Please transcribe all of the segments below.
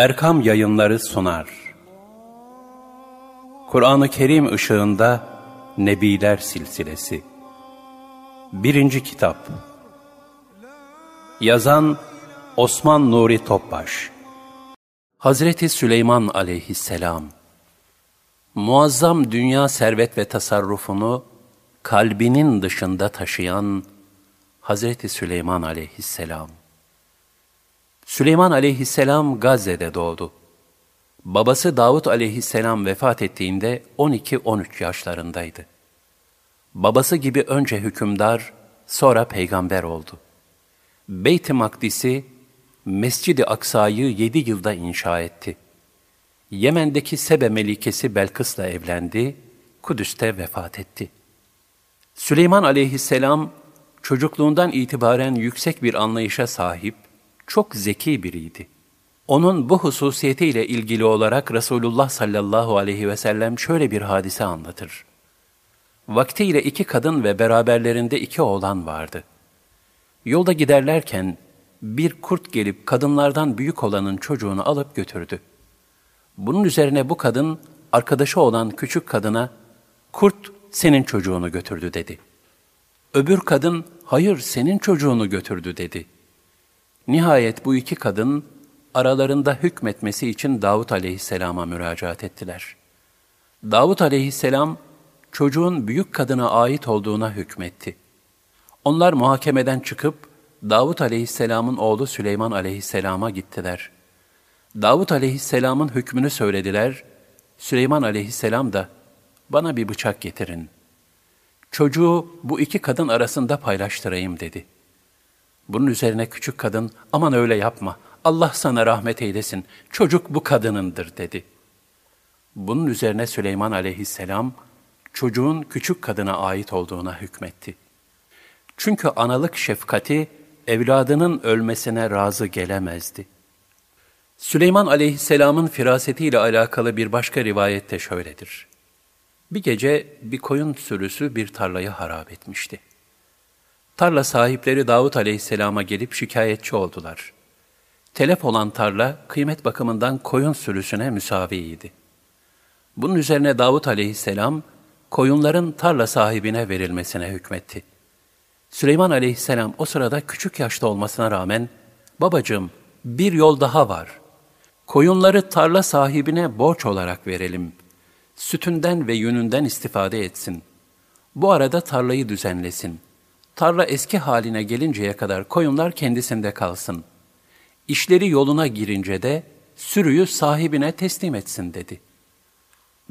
Erkam Yayınları sunar. Kur'an-ı Kerim ışığında Nebiler Silsilesi. Birinci Kitap. Yazan Osman Nuri Topbaş. Hazreti Süleyman Aleyhisselam. Muazzam dünya servet ve tasarrufunu kalbinin dışında taşıyan Hazreti Süleyman Aleyhisselam Süleyman aleyhisselam Gazze'de doğdu. Babası Davut aleyhisselam vefat ettiğinde 12-13 yaşlarındaydı. Babası gibi önce hükümdar, sonra peygamber oldu. Beyt-i Makdis'i, Mescid-i Aksa'yı yedi yılda inşa etti. Yemen'deki Sebe Melikesi Belkıs'la evlendi, Kudüs'te vefat etti. Süleyman aleyhisselam, çocukluğundan itibaren yüksek bir anlayışa sahip, çok zeki biriydi. Onun bu hususiyetiyle ilgili olarak Resulullah sallallahu aleyhi ve sellem şöyle bir hadise anlatır. Vaktiyle iki kadın ve beraberlerinde iki oğlan vardı. Yolda giderlerken bir kurt gelip kadınlardan büyük olanın çocuğunu alıp götürdü. Bunun üzerine bu kadın arkadaşı olan küçük kadına kurt senin çocuğunu götürdü dedi. Öbür kadın hayır senin çocuğunu götürdü dedi.'' Nihayet bu iki kadın aralarında hükmetmesi için Davut aleyhisselama müracaat ettiler. Davut aleyhisselam çocuğun büyük kadına ait olduğuna hükmetti. Onlar muhakemeden çıkıp Davut aleyhisselamın oğlu Süleyman aleyhisselama gittiler. Davut aleyhisselamın hükmünü söylediler. Süleyman aleyhisselam da bana bir bıçak getirin. Çocuğu bu iki kadın arasında paylaştırayım dedi.'' Bunun üzerine küçük kadın, aman öyle yapma, Allah sana rahmet eylesin, çocuk bu kadınındır dedi. Bunun üzerine Süleyman aleyhisselam, çocuğun küçük kadına ait olduğuna hükmetti. Çünkü analık şefkati, evladının ölmesine razı gelemezdi. Süleyman aleyhisselamın firasetiyle alakalı bir başka rivayette şöyledir. Bir gece bir koyun sürüsü bir tarlayı harap etmişti. Tarla sahipleri Davut aleyhisselama gelip şikayetçi oldular. Telef olan tarla kıymet bakımından koyun sürüsüne müsaviydi. Bunun üzerine Davut aleyhisselam koyunların tarla sahibine verilmesine hükmetti. Süleyman aleyhisselam o sırada küçük yaşta olmasına rağmen, babacığım bir yol daha var. Koyunları tarla sahibine borç olarak verelim. Sütünden ve yününden istifade etsin. Bu arada tarlayı düzenlesin.'' Tarla eski haline gelinceye kadar koyunlar kendisinde kalsın. İşleri yoluna girince de sürüyü sahibine teslim etsin dedi.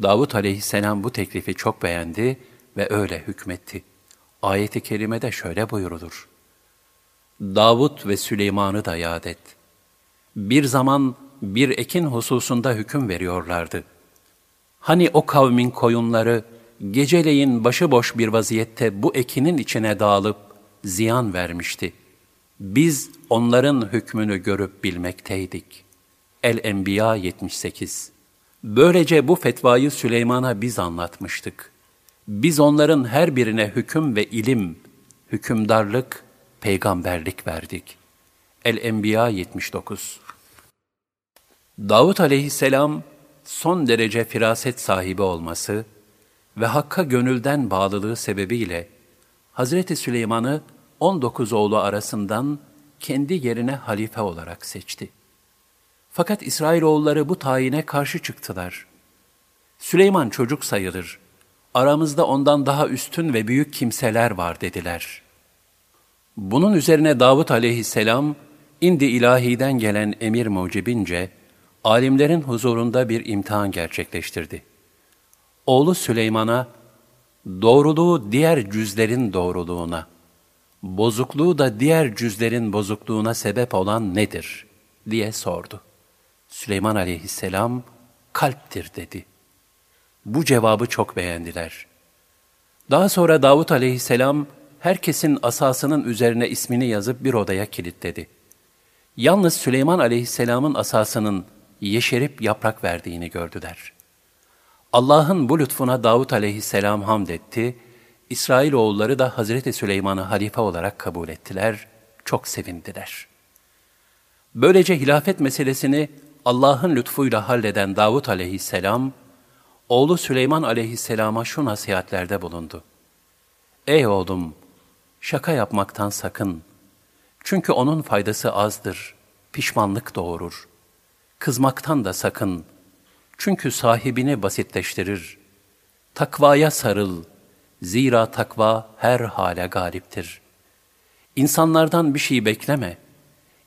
Davut aleyhisselam bu teklifi çok beğendi ve öyle hükmetti. Ayet-i kerimede şöyle buyurulur. Davut ve Süleyman'ı da yad et. Bir zaman bir ekin hususunda hüküm veriyorlardı. Hani o kavmin koyunları, geceleyin başıboş bir vaziyette bu ekinin içine dağılıp ziyan vermişti. Biz onların hükmünü görüp bilmekteydik. El-Enbiya 78 Böylece bu fetvayı Süleyman'a biz anlatmıştık. Biz onların her birine hüküm ve ilim, hükümdarlık, peygamberlik verdik. El-Enbiya 79 Davut aleyhisselam son derece firaset sahibi olması, ve Hakk'a gönülden bağlılığı sebebiyle Hazreti Süleyman'ı 19 oğlu arasından kendi yerine halife olarak seçti. Fakat İsrailoğulları bu tayine karşı çıktılar. Süleyman çocuk sayılır. Aramızda ondan daha üstün ve büyük kimseler var dediler. Bunun üzerine Davut aleyhisselam, indi ilahiden gelen emir mucibince, alimlerin huzurunda bir imtihan gerçekleştirdi oğlu Süleyman'a doğruluğu diğer cüzlerin doğruluğuna, bozukluğu da diğer cüzlerin bozukluğuna sebep olan nedir diye sordu. Süleyman aleyhisselam kalptir dedi. Bu cevabı çok beğendiler. Daha sonra Davut aleyhisselam herkesin asasının üzerine ismini yazıp bir odaya kilitledi. Yalnız Süleyman aleyhisselamın asasının yeşerip yaprak verdiğini gördüler.'' Allah'ın bu lütfuna Davut aleyhisselam hamd etti, İsrailoğulları da Hazreti Süleyman'ı halife olarak kabul ettiler, çok sevindiler. Böylece hilafet meselesini Allah'ın lütfuyla halleden Davut aleyhisselam, oğlu Süleyman aleyhisselama şu nasihatlerde bulundu. Ey oğlum, şaka yapmaktan sakın. Çünkü onun faydası azdır, pişmanlık doğurur. Kızmaktan da sakın. Çünkü sahibini basitleştirir. Takvaya sarıl. Zira takva her hale galiptir. İnsanlardan bir şey bekleme.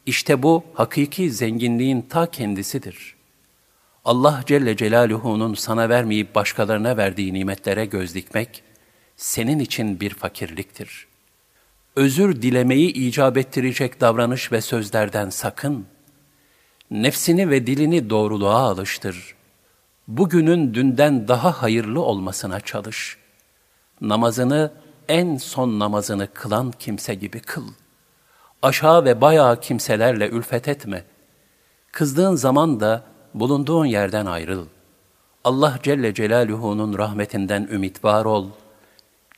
İşte bu hakiki zenginliğin ta kendisidir. Allah Celle Celaluhu'nun sana vermeyip başkalarına verdiği nimetlere göz dikmek, senin için bir fakirliktir. Özür dilemeyi icap ettirecek davranış ve sözlerden sakın. Nefsini ve dilini doğruluğa alıştır. Bugünün dünden daha hayırlı olmasına çalış. Namazını en son namazını kılan kimse gibi kıl. Aşağı ve bayağı kimselerle ülfet etme. Kızdığın zaman da bulunduğun yerden ayrıl. Allah Celle Celaluhu'nun rahmetinden ümit var ol.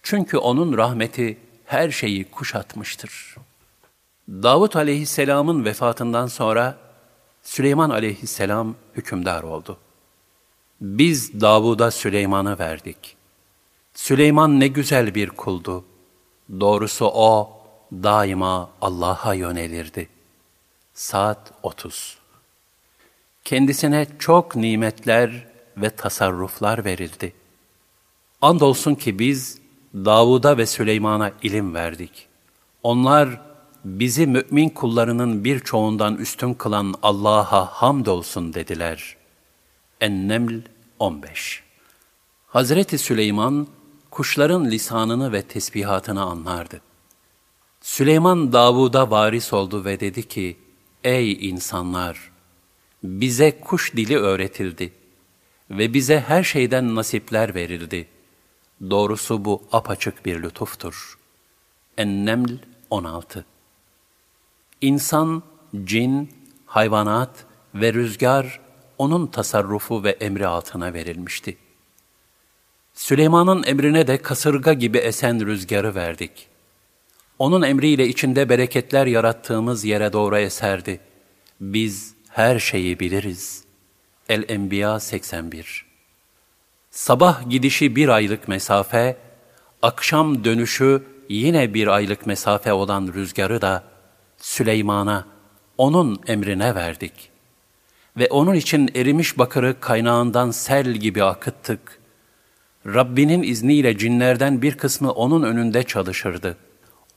Çünkü O'nun rahmeti her şeyi kuşatmıştır. Davut aleyhisselamın vefatından sonra Süleyman aleyhisselam hükümdar oldu. Biz Davud'a Süleyman'ı verdik. Süleyman ne güzel bir kuldu. Doğrusu o daima Allah'a yönelirdi. Saat 30 Kendisine çok nimetler ve tasarruflar verildi. Andolsun ki biz Davud'a ve Süleyman'a ilim verdik. Onlar bizi mümin kullarının birçoğundan üstün kılan Allah'a hamdolsun dediler. En-Neml 15 Hazreti Süleyman kuşların lisanını ve tesbihatını anlardı. Süleyman Davud'a varis oldu ve dedi ki, Ey insanlar! Bize kuş dili öğretildi ve bize her şeyden nasipler verildi. Doğrusu bu apaçık bir lütuftur. En-Neml 16 İnsan, cin, hayvanat ve rüzgar onun tasarrufu ve emri altına verilmişti. Süleyman'ın emrine de kasırga gibi esen rüzgarı verdik. Onun emriyle içinde bereketler yarattığımız yere doğru eserdi. Biz her şeyi biliriz. El-Enbiya 81 Sabah gidişi bir aylık mesafe, akşam dönüşü yine bir aylık mesafe olan rüzgarı da Süleyman'a, onun emrine verdik. Ve onun için erimiş bakırı kaynağından sel gibi akıttık. Rabbinin izniyle cinlerden bir kısmı onun önünde çalışırdı.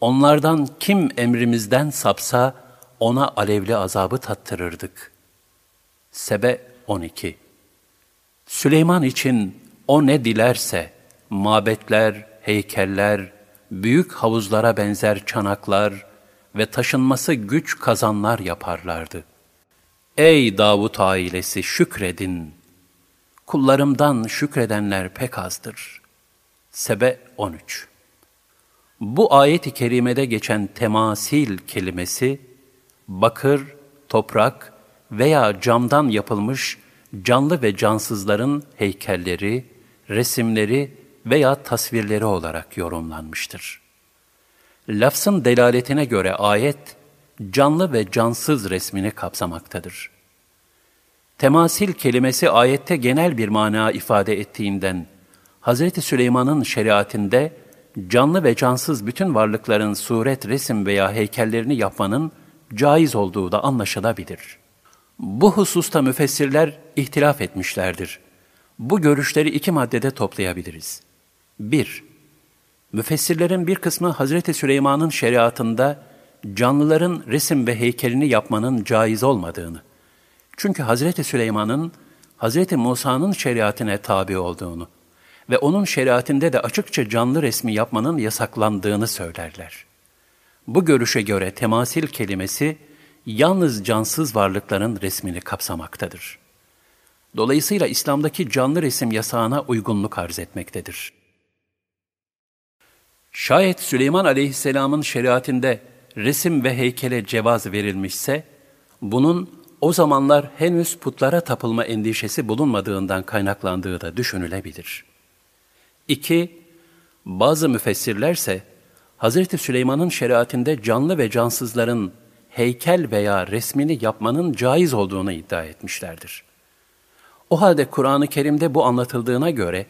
Onlardan kim emrimizden sapsa ona alevli azabı tattırırdık. Sebe 12 Süleyman için o ne dilerse, mabetler, heykeller, büyük havuzlara benzer çanaklar ve taşınması güç kazanlar yaparlardı. Ey Davut ailesi şükredin! Kullarımdan şükredenler pek azdır. Sebe 13 Bu ayet-i kerimede geçen temasil kelimesi, bakır, toprak veya camdan yapılmış canlı ve cansızların heykelleri, resimleri veya tasvirleri olarak yorumlanmıştır. Lafzın delaletine göre ayet, canlı ve cansız resmini kapsamaktadır. Temasil kelimesi ayette genel bir mana ifade ettiğinden, Hz. Süleyman'ın şeriatinde canlı ve cansız bütün varlıkların suret, resim veya heykellerini yapmanın caiz olduğu da anlaşılabilir. Bu hususta müfessirler ihtilaf etmişlerdir. Bu görüşleri iki maddede toplayabiliriz. 1. Müfessirlerin bir kısmı Hazreti Süleyman'ın şeriatında canlıların resim ve heykelini yapmanın caiz olmadığını, çünkü Hazreti Süleyman'ın Hazreti Musa'nın şeriatine tabi olduğunu ve onun şeriatinde de açıkça canlı resmi yapmanın yasaklandığını söylerler. Bu görüşe göre temasil kelimesi yalnız cansız varlıkların resmini kapsamaktadır. Dolayısıyla İslam'daki canlı resim yasağına uygunluk arz etmektedir. Şayet Süleyman aleyhisselamın şeriatinde resim ve heykele cevaz verilmişse, bunun o zamanlar henüz putlara tapılma endişesi bulunmadığından kaynaklandığı da düşünülebilir. 2. Bazı müfessirlerse, Hz. Süleyman'ın şeriatinde canlı ve cansızların heykel veya resmini yapmanın caiz olduğunu iddia etmişlerdir. O halde Kur'an-ı Kerim'de bu anlatıldığına göre,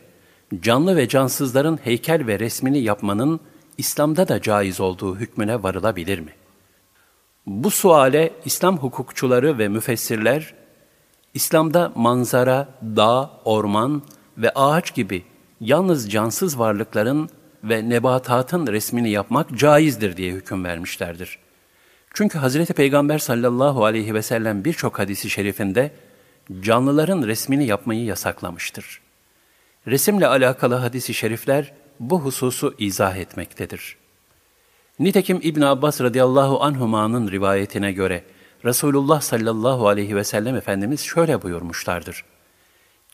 canlı ve cansızların heykel ve resmini yapmanın İslam'da da caiz olduğu hükmüne varılabilir mi? Bu suale İslam hukukçuları ve müfessirler, İslam'da manzara, dağ, orman ve ağaç gibi yalnız cansız varlıkların ve nebatatın resmini yapmak caizdir diye hüküm vermişlerdir. Çünkü Hazreti Peygamber sallallahu aleyhi ve sellem birçok hadisi şerifinde canlıların resmini yapmayı yasaklamıştır. Resimle alakalı hadisi şerifler bu hususu izah etmektedir. Nitekim İbn Abbas radıyallahu anhuma'nın rivayetine göre Resulullah sallallahu aleyhi ve sellem Efendimiz şöyle buyurmuşlardır.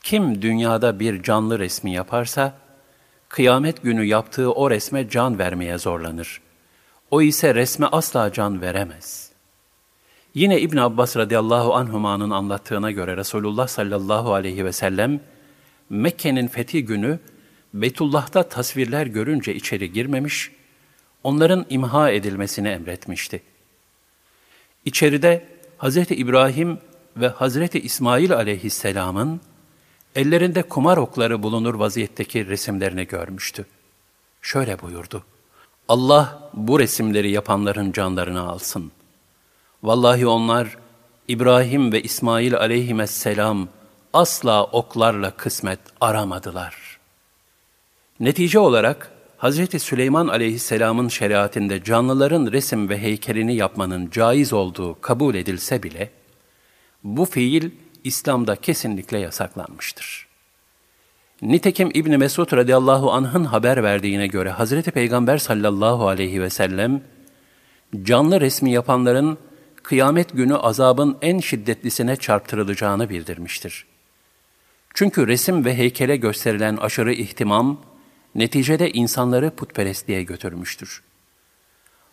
Kim dünyada bir canlı resmi yaparsa, kıyamet günü yaptığı o resme can vermeye zorlanır. O ise resme asla can veremez. Yine İbn Abbas radıyallahu anhuma'nın anlattığına göre Resulullah sallallahu aleyhi ve sellem, Mekke'nin fethi günü Beytullah'ta tasvirler görünce içeri girmemiş, onların imha edilmesini emretmişti. İçeride Hz. İbrahim ve Hz. İsmail aleyhisselamın ellerinde kumar okları bulunur vaziyetteki resimlerini görmüştü. Şöyle buyurdu. Allah bu resimleri yapanların canlarını alsın. Vallahi onlar İbrahim ve İsmail aleyhisselam asla oklarla kısmet aramadılar. Netice olarak Hz. Süleyman aleyhisselamın şeriatinde canlıların resim ve heykelini yapmanın caiz olduğu kabul edilse bile, bu fiil İslam'da kesinlikle yasaklanmıştır. Nitekim İbn Mesud radıyallahu anh'ın haber verdiğine göre Hazreti Peygamber sallallahu aleyhi ve sellem canlı resmi yapanların kıyamet günü azabın en şiddetlisine çarptırılacağını bildirmiştir. Çünkü resim ve heykele gösterilen aşırı ihtimam neticede insanları putperestliğe götürmüştür.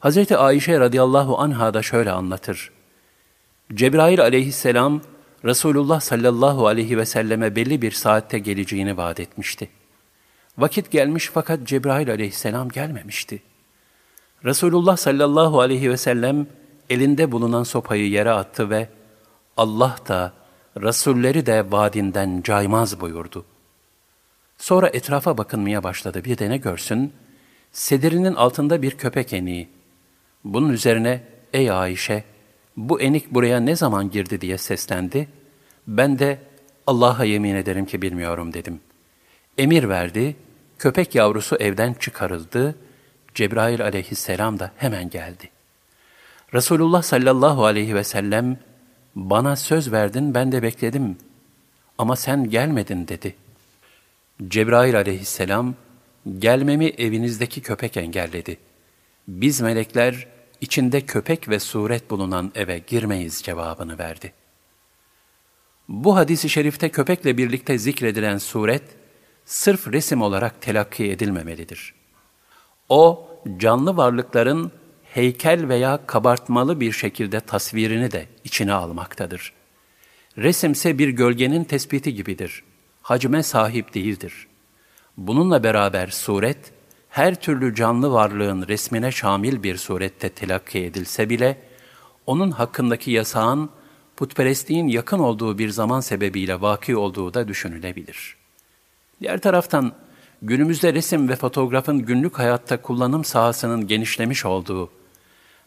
Hz. Ayşe radıyallahu anha da şöyle anlatır. Cebrail aleyhisselam Resulullah sallallahu aleyhi ve selleme belli bir saatte geleceğini vaat etmişti. Vakit gelmiş fakat Cebrail aleyhisselam gelmemişti. Resulullah sallallahu aleyhi ve sellem elinde bulunan sopayı yere attı ve Allah da Resulleri de vaadinden caymaz buyurdu. Sonra etrafa bakınmaya başladı. Bir de ne görsün? Sedirinin altında bir köpek eniği. Bunun üzerine, ey Ayşe, bu enik buraya ne zaman girdi diye seslendi. Ben de Allah'a yemin ederim ki bilmiyorum dedim. Emir verdi, köpek yavrusu evden çıkarıldı, Cebrail aleyhisselam da hemen geldi. Resulullah sallallahu aleyhi ve sellem, bana söz verdin ben de bekledim ama sen gelmedin dedi. Cebrail aleyhisselam, gelmemi evinizdeki köpek engelledi. Biz melekler, içinde köpek ve suret bulunan eve girmeyiz cevabını verdi. Bu hadisi şerifte köpekle birlikte zikredilen suret, sırf resim olarak telakki edilmemelidir. O, canlı varlıkların heykel veya kabartmalı bir şekilde tasvirini de içine almaktadır. Resimse bir gölgenin tespiti gibidir. Hacme sahip değildir. Bununla beraber suret, her türlü canlı varlığın resmine şamil bir surette telakki edilse bile, onun hakkındaki yasağın putperestliğin yakın olduğu bir zaman sebebiyle vaki olduğu da düşünülebilir. Diğer taraftan, günümüzde resim ve fotoğrafın günlük hayatta kullanım sahasının genişlemiş olduğu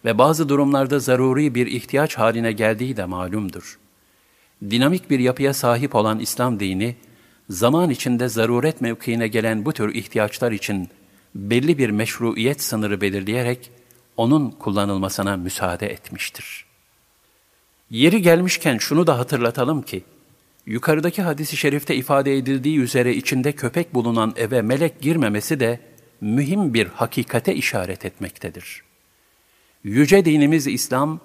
ve bazı durumlarda zaruri bir ihtiyaç haline geldiği de malumdur. Dinamik bir yapıya sahip olan İslam dini, zaman içinde zaruret mevkiine gelen bu tür ihtiyaçlar için belli bir meşruiyet sınırı belirleyerek onun kullanılmasına müsaade etmiştir. Yeri gelmişken şunu da hatırlatalım ki, yukarıdaki hadisi şerifte ifade edildiği üzere içinde köpek bulunan eve melek girmemesi de mühim bir hakikate işaret etmektedir. Yüce dinimiz İslam,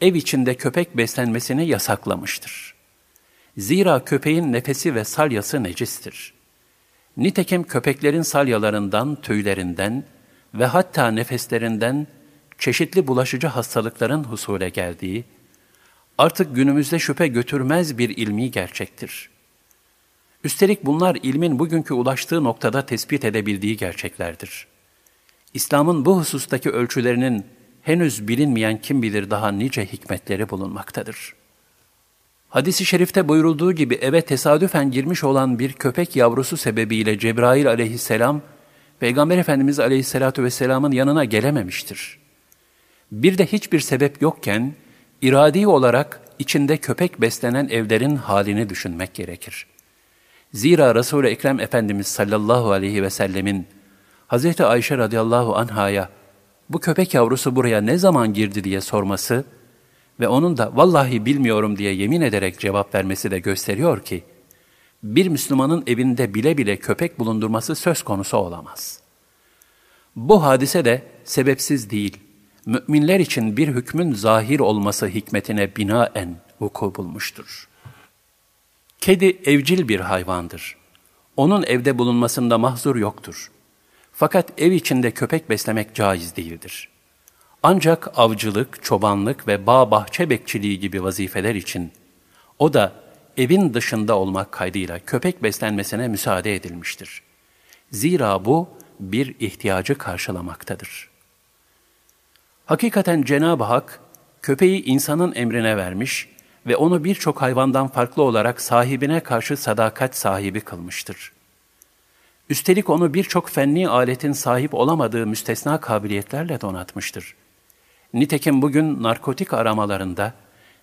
ev içinde köpek beslenmesini yasaklamıştır. Zira köpeğin nefesi ve salyası necistir. Nitekim köpeklerin salyalarından, tüylerinden ve hatta nefeslerinden çeşitli bulaşıcı hastalıkların husule geldiği, artık günümüzde şüphe götürmez bir ilmi gerçektir. Üstelik bunlar ilmin bugünkü ulaştığı noktada tespit edebildiği gerçeklerdir. İslam'ın bu husustaki ölçülerinin henüz bilinmeyen kim bilir daha nice hikmetleri bulunmaktadır. Hadis-i şerifte buyurulduğu gibi eve tesadüfen girmiş olan bir köpek yavrusu sebebiyle Cebrail aleyhisselam, Peygamber Efendimiz aleyhissalatu vesselamın yanına gelememiştir. Bir de hiçbir sebep yokken, iradi olarak içinde köpek beslenen evlerin halini düşünmek gerekir. Zira Resul-i Ekrem Efendimiz sallallahu aleyhi ve sellemin Hz. Ayşe radıyallahu anhaya bu köpek yavrusu buraya ne zaman girdi diye sorması ve onun da vallahi bilmiyorum diye yemin ederek cevap vermesi de gösteriyor ki, bir Müslümanın evinde bile bile köpek bulundurması söz konusu olamaz. Bu hadise de sebepsiz değil, müminler için bir hükmün zahir olması hikmetine binaen vuku bulmuştur. Kedi evcil bir hayvandır. Onun evde bulunmasında mahzur yoktur. Fakat ev içinde köpek beslemek caiz değildir. Ancak avcılık, çobanlık ve bağ bahçe bekçiliği gibi vazifeler için o da evin dışında olmak kaydıyla köpek beslenmesine müsaade edilmiştir. Zira bu bir ihtiyacı karşılamaktadır. Hakikaten Cenab-ı Hak köpeği insanın emrine vermiş ve onu birçok hayvandan farklı olarak sahibine karşı sadakat sahibi kılmıştır. Üstelik onu birçok fenni aletin sahip olamadığı müstesna kabiliyetlerle donatmıştır. Nitekim bugün narkotik aramalarında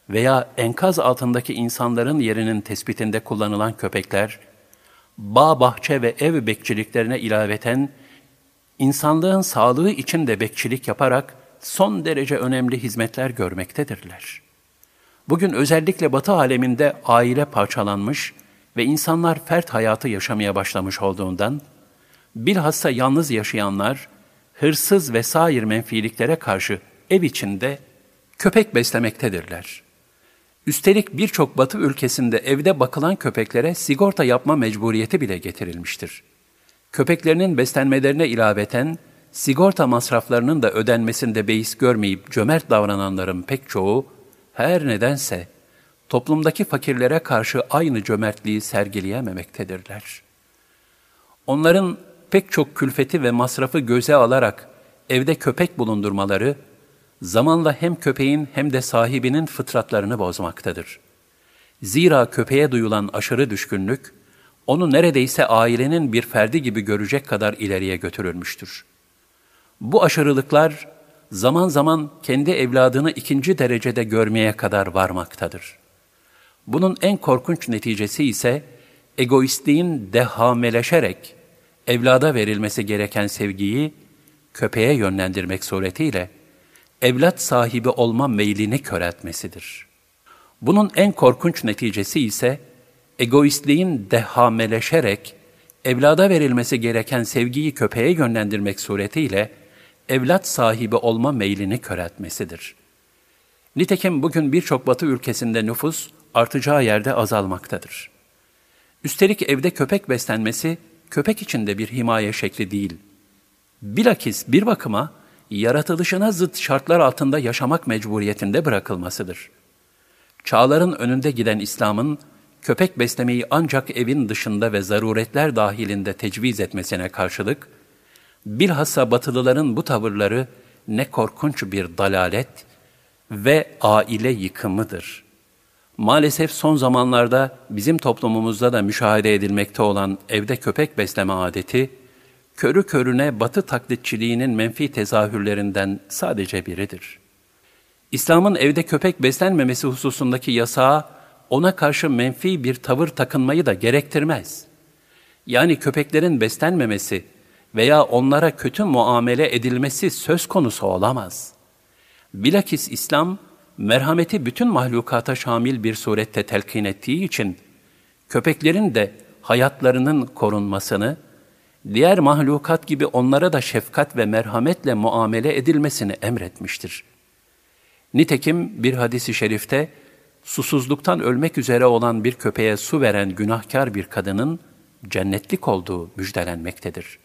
veya enkaz altındaki insanların yerinin tespitinde kullanılan köpekler, bağ, bahçe ve ev bekçiliklerine ilaveten, insanlığın sağlığı için de bekçilik yaparak son derece önemli hizmetler görmektedirler. Bugün özellikle Batı aleminde aile parçalanmış ve insanlar fert hayatı yaşamaya başlamış olduğundan, bilhassa yalnız yaşayanlar, hırsız ve sair menfiliklere karşı ev içinde köpek beslemektedirler. Üstelik birçok batı ülkesinde evde bakılan köpeklere sigorta yapma mecburiyeti bile getirilmiştir. Köpeklerinin beslenmelerine ilaveten, sigorta masraflarının da ödenmesinde beis görmeyip cömert davrananların pek çoğu, her nedense toplumdaki fakirlere karşı aynı cömertliği sergileyememektedirler. Onların pek çok külfeti ve masrafı göze alarak evde köpek bulundurmaları, zamanla hem köpeğin hem de sahibinin fıtratlarını bozmaktadır. Zira köpeğe duyulan aşırı düşkünlük, onu neredeyse ailenin bir ferdi gibi görecek kadar ileriye götürülmüştür. Bu aşırılıklar, zaman zaman kendi evladını ikinci derecede görmeye kadar varmaktadır. Bunun en korkunç neticesi ise egoistliğin dehameleşerek evlada verilmesi gereken sevgiyi köpeğe yönlendirmek suretiyle evlat sahibi olma meylini köreltmesidir. Bunun en korkunç neticesi ise egoistliğin dehameleşerek evlada verilmesi gereken sevgiyi köpeğe yönlendirmek suretiyle evlat sahibi olma meylini köreltmesidir. Nitekim bugün birçok batı ülkesinde nüfus artacağı yerde azalmaktadır. Üstelik evde köpek beslenmesi köpek için de bir himaye şekli değil. Bilakis bir bakıma yaratılışına zıt şartlar altında yaşamak mecburiyetinde bırakılmasıdır. Çağların önünde giden İslam'ın köpek beslemeyi ancak evin dışında ve zaruretler dahilinde tecviz etmesine karşılık, bilhassa batılıların bu tavırları ne korkunç bir dalalet ve aile yıkımıdır. Maalesef son zamanlarda bizim toplumumuzda da müşahede edilmekte olan evde köpek besleme adeti, körü körüne batı taklitçiliğinin menfi tezahürlerinden sadece biridir. İslam'ın evde köpek beslenmemesi hususundaki yasağı ona karşı menfi bir tavır takınmayı da gerektirmez. Yani köpeklerin beslenmemesi veya onlara kötü muamele edilmesi söz konusu olamaz. Bilakis İslam, merhameti bütün mahlukata şamil bir surette telkin ettiği için, köpeklerin de hayatlarının korunmasını, diğer mahlukat gibi onlara da şefkat ve merhametle muamele edilmesini emretmiştir. Nitekim bir hadisi şerifte, susuzluktan ölmek üzere olan bir köpeğe su veren günahkar bir kadının cennetlik olduğu müjdelenmektedir.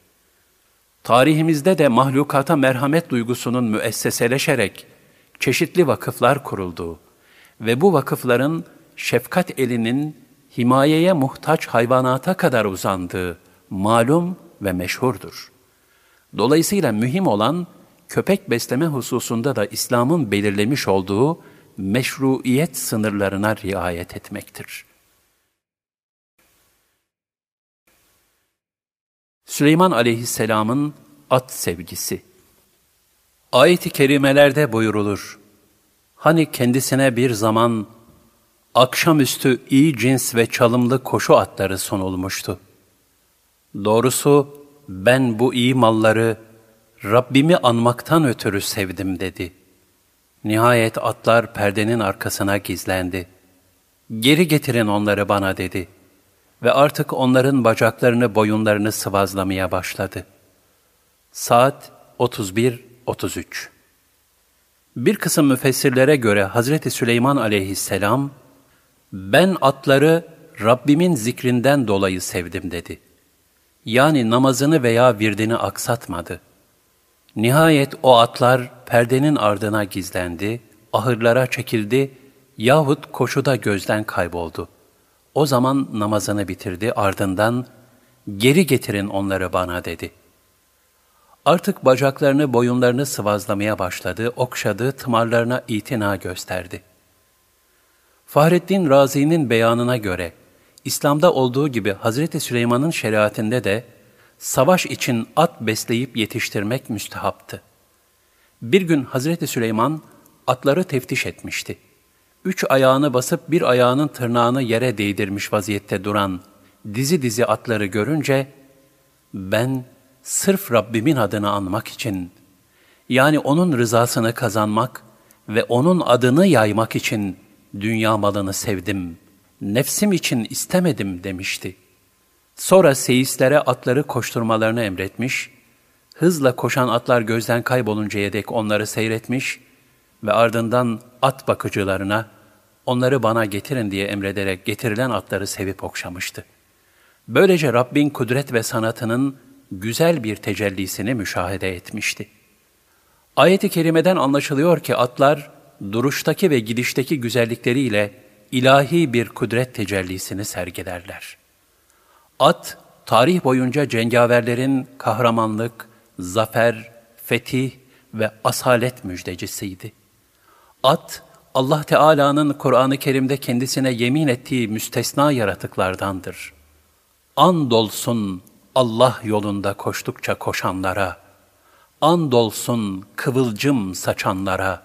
Tarihimizde de mahlukata merhamet duygusunun müesseseleşerek çeşitli vakıflar kurulduğu ve bu vakıfların şefkat elinin himayeye muhtaç hayvanata kadar uzandığı malum ve meşhurdur. Dolayısıyla mühim olan köpek besleme hususunda da İslam'ın belirlemiş olduğu meşruiyet sınırlarına riayet etmektir. Süleyman aleyhisselamın at sevgisi Ayet-i kerimelerde buyurulur. Hani kendisine bir zaman akşamüstü iyi cins ve çalımlı koşu atları sunulmuştu. Doğrusu ben bu iyi malları Rabbimi anmaktan ötürü sevdim dedi. Nihayet atlar perdenin arkasına gizlendi. Geri getirin onları bana dedi. Ve artık onların bacaklarını boyunlarını sıvazlamaya başladı. Saat 31-33 Bir kısım müfessirlere göre Hazreti Süleyman aleyhisselam, ben atları Rabbimin zikrinden dolayı sevdim dedi. Yani namazını veya virdini aksatmadı. Nihayet o atlar perdenin ardına gizlendi, ahırlara çekildi yahut koşuda gözden kayboldu. O zaman namazını bitirdi ardından geri getirin onları bana dedi. Artık bacaklarını boyunlarını sıvazlamaya başladı, okşadı, tımarlarına itina gösterdi. Fahrettin Razi'nin beyanına göre, İslam'da olduğu gibi Hazreti Süleyman'ın şeriatinde de savaş için at besleyip yetiştirmek müstehaptı. Bir gün Hazreti Süleyman atları teftiş etmişti. Üç ayağını basıp bir ayağının tırnağını yere değdirmiş vaziyette duran dizi dizi atları görünce, ben sırf Rabbimin adını anmak için, yani O'nun rızasını kazanmak ve O'nun adını yaymak için dünya malını sevdim, nefsim için istemedim demişti.'' Sonra seyislere atları koşturmalarını emretmiş, hızla koşan atlar gözden kayboluncaya dek onları seyretmiş ve ardından at bakıcılarına onları bana getirin diye emrederek getirilen atları sevip okşamıştı. Böylece Rabbin kudret ve sanatının güzel bir tecellisini müşahede etmişti. Ayet-i kerimeden anlaşılıyor ki atlar, duruştaki ve gidişteki güzellikleriyle ilahi bir kudret tecellisini sergilerler.'' At, tarih boyunca cengaverlerin kahramanlık, zafer, fetih ve asalet müjdecisiydi. At, Allah Teala'nın Kur'an-ı Kerim'de kendisine yemin ettiği müstesna yaratıklardandır. Andolsun Allah yolunda koştukça koşanlara, andolsun kıvılcım saçanlara,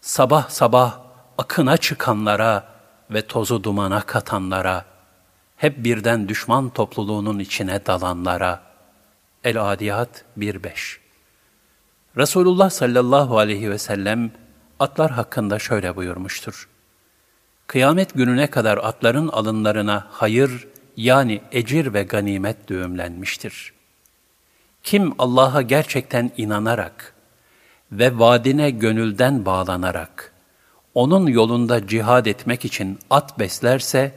sabah sabah akına çıkanlara ve tozu dumana katanlara.'' hep birden düşman topluluğunun içine dalanlara. El-Adiyat 1.5 Resulullah sallallahu aleyhi ve sellem atlar hakkında şöyle buyurmuştur. Kıyamet gününe kadar atların alınlarına hayır yani ecir ve ganimet düğümlenmiştir. Kim Allah'a gerçekten inanarak ve vaadine gönülden bağlanarak, onun yolunda cihad etmek için at beslerse,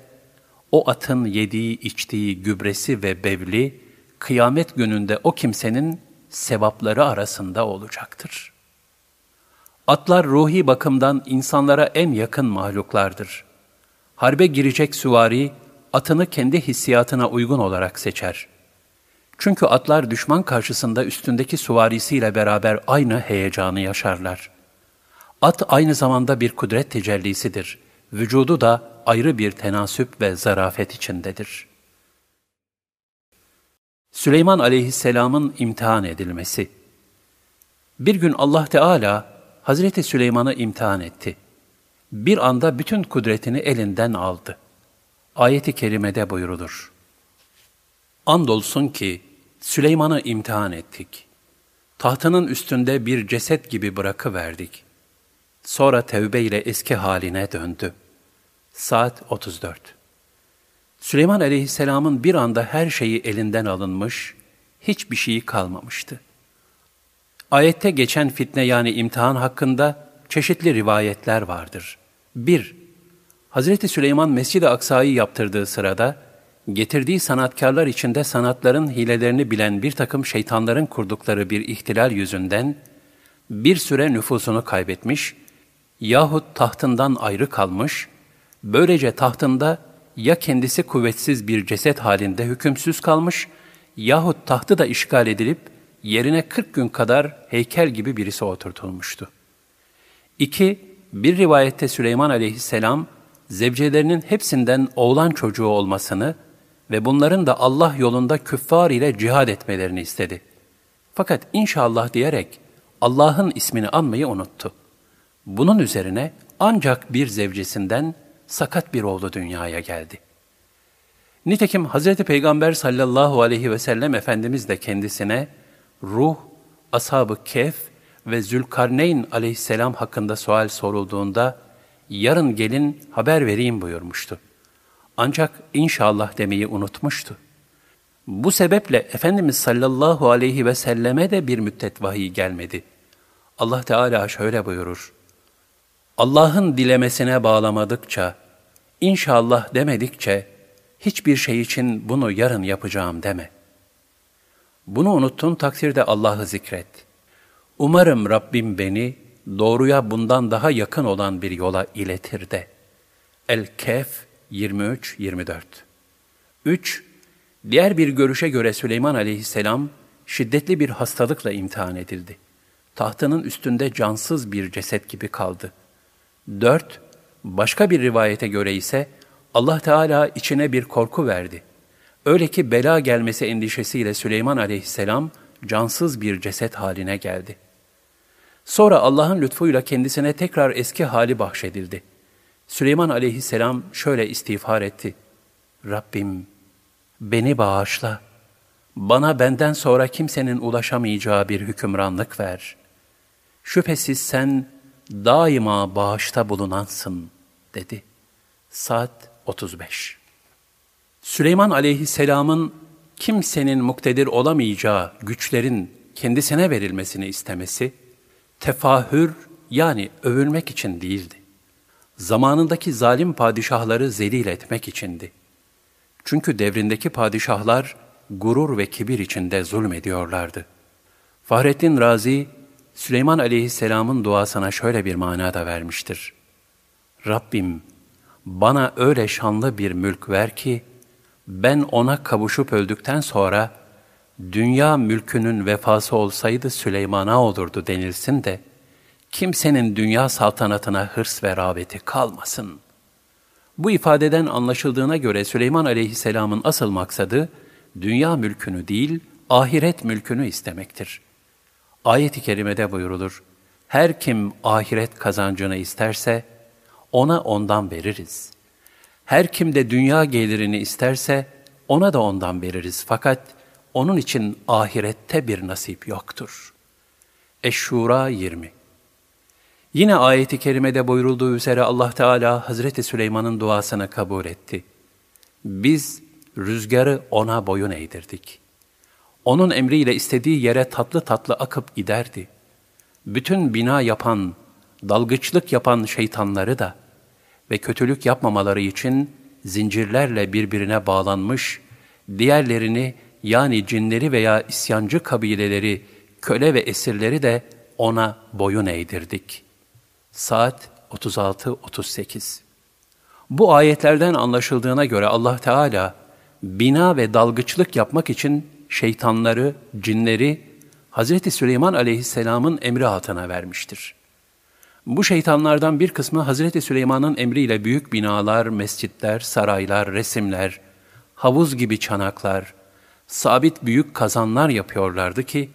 o atın yediği içtiği gübresi ve bevli, kıyamet gününde o kimsenin sevapları arasında olacaktır. Atlar ruhi bakımdan insanlara en yakın mahluklardır. Harbe girecek süvari, atını kendi hissiyatına uygun olarak seçer. Çünkü atlar düşman karşısında üstündeki süvarisiyle beraber aynı heyecanı yaşarlar. At aynı zamanda bir kudret tecellisidir. Vücudu da ayrı bir tenasüp ve zarafet içindedir. Süleyman aleyhisselamın imtihan edilmesi Bir gün Allah Teala Hazreti Süleyman'ı imtihan etti. Bir anda bütün kudretini elinden aldı. Ayeti kerimede buyurulur. Andolsun ki Süleyman'ı imtihan ettik. Tahtının üstünde bir ceset gibi bırakıverdik. Sonra tevbe ile eski haline döndü.'' Saat 34 Süleyman aleyhisselamın bir anda her şeyi elinden alınmış, hiçbir şeyi kalmamıştı. Ayette geçen fitne yani imtihan hakkında çeşitli rivayetler vardır. 1. Hazreti Süleyman Mescid-i Aksa'yı yaptırdığı sırada, getirdiği sanatkarlar içinde sanatların hilelerini bilen bir takım şeytanların kurdukları bir ihtilal yüzünden, bir süre nüfusunu kaybetmiş yahut tahtından ayrı kalmış Böylece tahtında ya kendisi kuvvetsiz bir ceset halinde hükümsüz kalmış yahut tahtı da işgal edilip yerine 40 gün kadar heykel gibi birisi oturtulmuştu. İki, bir rivayette Süleyman aleyhisselam, zevcelerinin hepsinden oğlan çocuğu olmasını ve bunların da Allah yolunda küffar ile cihad etmelerini istedi. Fakat inşallah diyerek Allah'ın ismini anmayı unuttu. Bunun üzerine ancak bir zevcesinden sakat bir oğlu dünyaya geldi. Nitekim Hz. Peygamber sallallahu aleyhi ve sellem Efendimiz de kendisine ruh, ashab-ı kehf ve Zülkarneyn aleyhisselam hakkında sual sorulduğunda yarın gelin haber vereyim buyurmuştu. Ancak inşallah demeyi unutmuştu. Bu sebeple Efendimiz sallallahu aleyhi ve selleme de bir müddet vahiy gelmedi. Allah Teala şöyle buyurur. Allah'ın dilemesine bağlamadıkça, inşallah demedikçe, hiçbir şey için bunu yarın yapacağım deme. Bunu unuttun takdirde Allah'ı zikret. Umarım Rabbim beni doğruya bundan daha yakın olan bir yola iletir de. El-Kehf 23-24 3. Diğer bir görüşe göre Süleyman aleyhisselam şiddetli bir hastalıkla imtihan edildi. Tahtının üstünde cansız bir ceset gibi kaldı. 4. Başka bir rivayete göre ise Allah Teala içine bir korku verdi. Öyle ki bela gelmesi endişesiyle Süleyman aleyhisselam cansız bir ceset haline geldi. Sonra Allah'ın lütfuyla kendisine tekrar eski hali bahşedildi. Süleyman aleyhisselam şöyle istiğfar etti. Rabbim beni bağışla. Bana benden sonra kimsenin ulaşamayacağı bir hükümranlık ver. Şüphesiz sen daima bağışta bulunansın dedi. Saat 35 Süleyman aleyhisselamın kimsenin muktedir olamayacağı güçlerin kendisine verilmesini istemesi, tefahür yani övülmek için değildi. Zamanındaki zalim padişahları zelil etmek içindi. Çünkü devrindeki padişahlar gurur ve kibir içinde zulmediyorlardı. Fahrettin Razi, Süleyman aleyhisselamın duasına şöyle bir mana da vermiştir. Rabbim, bana öyle şanlı bir mülk ver ki, ben ona kavuşup öldükten sonra, dünya mülkünün vefası olsaydı Süleyman'a olurdu denilsin de, kimsenin dünya saltanatına hırs ve rağbeti kalmasın. Bu ifadeden anlaşıldığına göre Süleyman aleyhisselamın asıl maksadı, dünya mülkünü değil, ahiret mülkünü istemektir. Ayet-i kerimede buyurulur, her kim ahiret kazancını isterse, ona ondan veririz. Her kim de dünya gelirini isterse, ona da ondan veririz. Fakat onun için ahirette bir nasip yoktur. Eşşura 20 Yine ayeti kerimede buyurulduğu üzere Allah Teala Hazreti Süleyman'ın duasını kabul etti. Biz rüzgarı ona boyun eğdirdik. Onun emriyle istediği yere tatlı tatlı akıp giderdi. Bütün bina yapan, dalgıçlık yapan şeytanları da ve kötülük yapmamaları için zincirlerle birbirine bağlanmış, diğerlerini yani cinleri veya isyancı kabileleri, köle ve esirleri de ona boyun eğdirdik. Saat 36-38 Bu ayetlerden anlaşıldığına göre Allah Teala, bina ve dalgıçlık yapmak için şeytanları, cinleri Hz. Süleyman aleyhisselamın emri altına vermiştir. Bu şeytanlardan bir kısmı Hz. Süleyman'ın emriyle büyük binalar, mescitler, saraylar, resimler, havuz gibi çanaklar, sabit büyük kazanlar yapıyorlardı ki,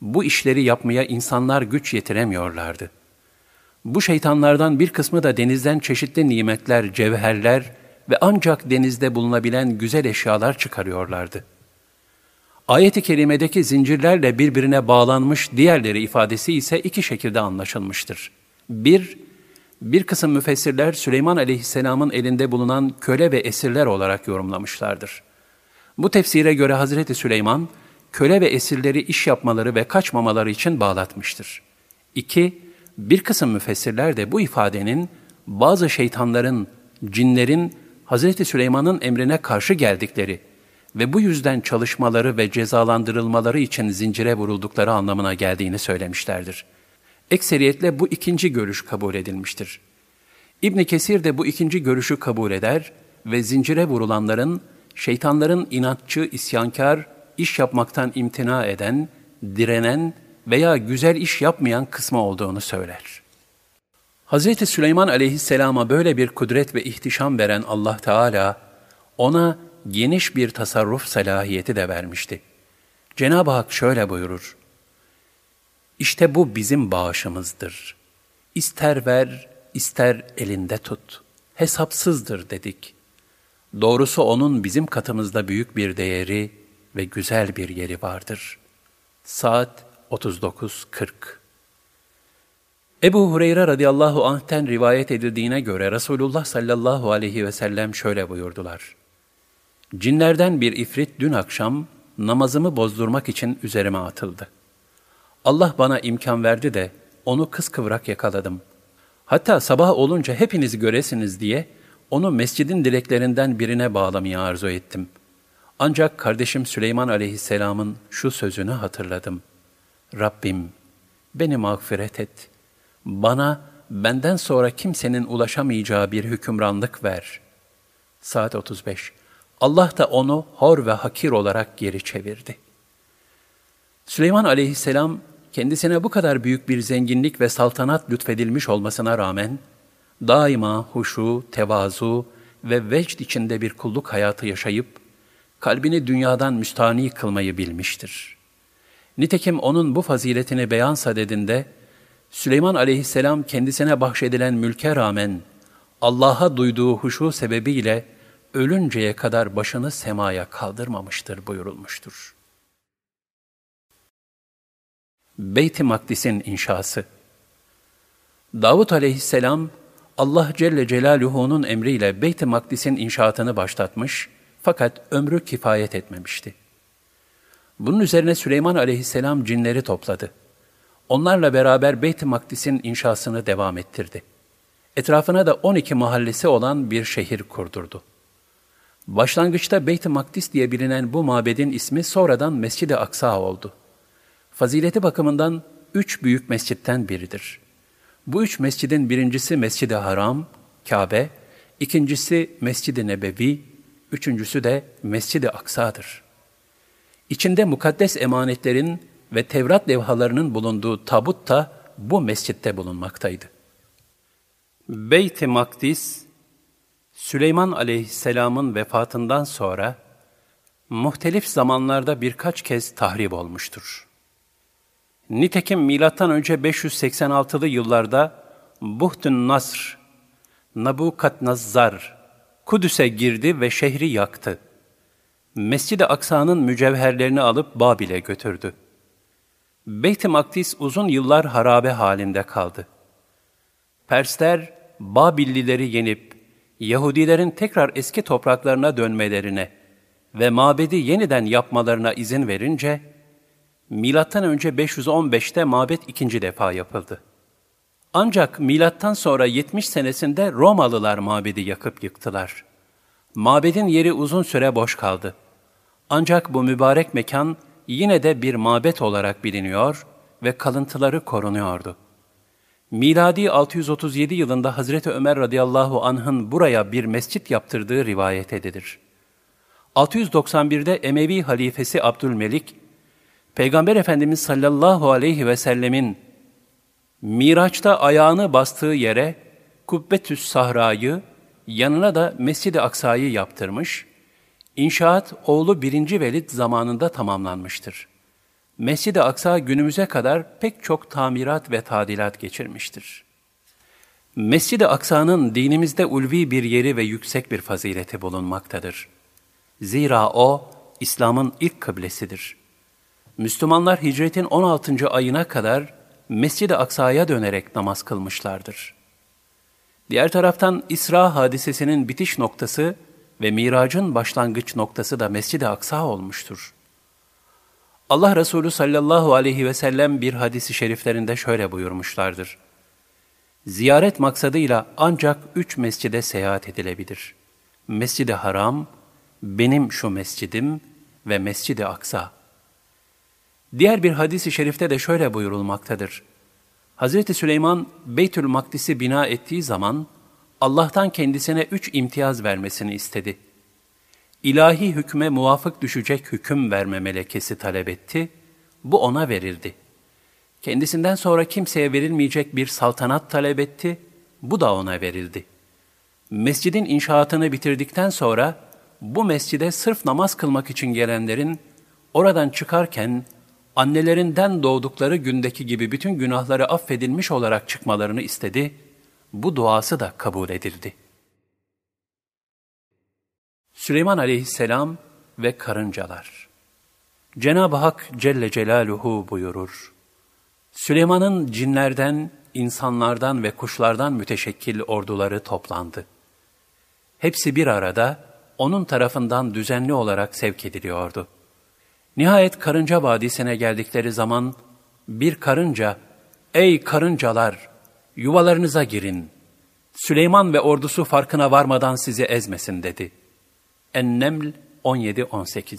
bu işleri yapmaya insanlar güç yetiremiyorlardı. Bu şeytanlardan bir kısmı da denizden çeşitli nimetler, cevherler ve ancak denizde bulunabilen güzel eşyalar çıkarıyorlardı. Ayet-i kerimedeki zincirlerle birbirine bağlanmış diğerleri ifadesi ise iki şekilde anlaşılmıştır. Bir, bir kısım müfessirler Süleyman aleyhisselamın elinde bulunan köle ve esirler olarak yorumlamışlardır. Bu tefsire göre Hazreti Süleyman, köle ve esirleri iş yapmaları ve kaçmamaları için bağlatmıştır. İki, bir kısım müfessirler de bu ifadenin bazı şeytanların, cinlerin Hazreti Süleyman'ın emrine karşı geldikleri ve bu yüzden çalışmaları ve cezalandırılmaları için zincire vuruldukları anlamına geldiğini söylemişlerdir.'' Ekseriyetle bu ikinci görüş kabul edilmiştir. İbn Kesir de bu ikinci görüşü kabul eder ve zincire vurulanların şeytanların inatçı, isyankar, iş yapmaktan imtina eden, direnen veya güzel iş yapmayan kısmı olduğunu söyler. Hz. Süleyman aleyhisselama böyle bir kudret ve ihtişam veren Allah Teala, ona geniş bir tasarruf salahiyeti de vermişti. Cenab-ı Hak şöyle buyurur, İşte bu bizim bağışımızdır. İster ver, ister elinde tut. Hesapsızdır dedik. Doğrusu onun bizim katımızda büyük bir değeri ve güzel bir yeri vardır. Saat 39.40 Ebu Hureyre radıyallahu anh'ten rivayet edildiğine göre Resulullah sallallahu aleyhi ve sellem şöyle buyurdular. Cinlerden bir ifrit dün akşam namazımı bozdurmak için üzerime atıldı. Allah bana imkan verdi de onu kıskıvrak yakaladım. Hatta sabah olunca hepinizi göresiniz diye onu mescidin direklerinden birine bağlamayı arzu ettim. Ancak kardeşim Süleyman aleyhisselamın şu sözünü hatırladım. Rabbim beni mağfiret et. Bana benden sonra kimsenin ulaşamayacağı bir hükümranlık ver. Saat 35. Allah da onu hor ve hakir olarak geri çevirdi. Süleyman aleyhisselam kendisine bu kadar büyük bir zenginlik ve saltanat lütfedilmiş olmasına rağmen, daima huşu, tevazu ve vecd içinde bir kulluk hayatı yaşayıp, kalbini dünyadan müstani kılmayı bilmiştir. Nitekim onun bu faziletini beyan sadedinde, Süleyman aleyhisselam kendisine bahşedilen mülke rağmen, Allah'a duyduğu huşu sebebiyle, ölünceye kadar başını semaya kaldırmamıştır buyurulmuştur. Beyt-i Makdis'in inşası Davut aleyhisselam, Allah Celle Celaluhu'nun emriyle Beyt-i Makdis'in inşaatını başlatmış fakat ömrü kifayet etmemişti. Bunun üzerine Süleyman aleyhisselam cinleri topladı. Onlarla beraber Beyt-i Makdis'in inşasını devam ettirdi. Etrafına da 12 mahallesi olan bir şehir kurdurdu. Başlangıçta Beyt-i Makdis diye bilinen bu mabedin ismi sonradan Mescid-i Aksa oldu. Fazileti bakımından üç büyük mescitten biridir. Bu üç mescidin birincisi Mescid-i Haram, Kabe, ikincisi Mescid-i Nebevi, üçüncüsü de Mescid-i Aksa'dır. İçinde mukaddes emanetlerin ve Tevrat levhalarının bulunduğu tabut da bu mescitte bulunmaktaydı. Beyt-i Makdis, Süleyman aleyhisselamın vefatından sonra muhtelif zamanlarda birkaç kez tahrip olmuştur. Nitekim milattan önce 586'lı yıllarda Buhtun Nasr, Nabukadnazzar Kudüs'e girdi ve şehri yaktı. Mescid-i Aksa'nın mücevherlerini alıp Babil'e götürdü. Beyt-i Makdis uzun yıllar harabe halinde kaldı. Persler Babillileri yenip Yahudilerin tekrar eski topraklarına dönmelerine ve mabedi yeniden yapmalarına izin verince, Milattan önce 515'te mabet ikinci defa yapıldı. Ancak milattan sonra 70 senesinde Romalılar mabedi yakıp yıktılar. Mabedin yeri uzun süre boş kaldı. Ancak bu mübarek mekan yine de bir mabet olarak biliniyor ve kalıntıları korunuyordu.'' Miladi 637 yılında Hazreti Ömer radıyallahu anh'ın buraya bir mescit yaptırdığı rivayet edilir. 691'de Emevi halifesi Abdülmelik, Peygamber Efendimiz sallallahu aleyhi ve sellemin Miraç'ta ayağını bastığı yere Kubbetüs Sahra'yı, yanına da Mescid-i Aksa'yı yaptırmış, İnşaat oğlu 1. Velid zamanında tamamlanmıştır. Mescid-i Aksa günümüze kadar pek çok tamirat ve tadilat geçirmiştir. Mescid-i Aksa'nın dinimizde ulvi bir yeri ve yüksek bir fazileti bulunmaktadır. Zira o, İslam'ın ilk kıblesidir. Müslümanlar hicretin 16. ayına kadar Mescid-i Aksa'ya dönerek namaz kılmışlardır. Diğer taraftan İsra hadisesinin bitiş noktası ve miracın başlangıç noktası da Mescid-i Aksa olmuştur. Allah Resulü sallallahu aleyhi ve sellem bir hadisi şeriflerinde şöyle buyurmuşlardır. Ziyaret maksadıyla ancak üç mescide seyahat edilebilir. Mescid-i Haram, benim şu mescidim ve Mescid-i Aksa. Diğer bir hadisi şerifte de şöyle buyurulmaktadır. Hz. Süleyman Beytül Makdis'i bina ettiği zaman Allah'tan kendisine üç imtiyaz vermesini istedi.'' İlahi hükme muvafık düşecek hüküm verme melekesi talep etti. Bu ona verildi. Kendisinden sonra kimseye verilmeyecek bir saltanat talep etti. Bu da ona verildi. Mescidin inşaatını bitirdikten sonra bu mescide sırf namaz kılmak için gelenlerin oradan çıkarken annelerinden doğdukları gündeki gibi bütün günahları affedilmiş olarak çıkmalarını istedi. Bu duası da kabul edildi. Süleyman aleyhisselam ve karıncalar Cenab-ı Hak Celle Celaluhu buyurur. Süleyman'ın cinlerden, insanlardan ve kuşlardan müteşekkil orduları toplandı. Hepsi bir arada onun tarafından düzenli olarak sevk ediliyordu. Nihayet Karınca Vadisi'ne geldikleri zaman bir karınca, ''Ey karıncalar, yuvalarınıza girin. Süleyman ve ordusu farkına varmadan sizi ezmesin.'' dedi. En-Neml 17-18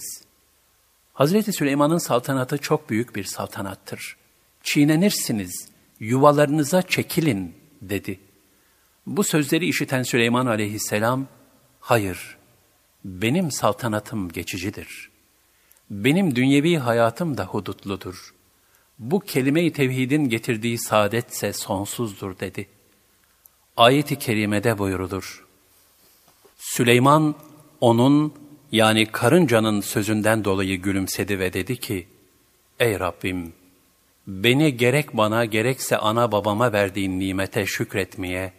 Hazreti Süleyman'ın saltanatı çok büyük bir saltanattır. Çiğnenirsiniz, yuvalarınıza çekilin dedi. Bu sözleri işiten Süleyman aleyhisselam, hayır, benim saltanatım geçicidir. Benim dünyevi hayatım da hudutludur. Bu kelime-i tevhidin getirdiği saadetse sonsuzdur dedi. Ayet-i kerimede buyurulur. Süleyman onun yani karıncanın sözünden dolayı gülümsedi ve dedi ki, Ey Rabbim! Beni gerek bana gerekse ana babama verdiğin nimete şükretmeye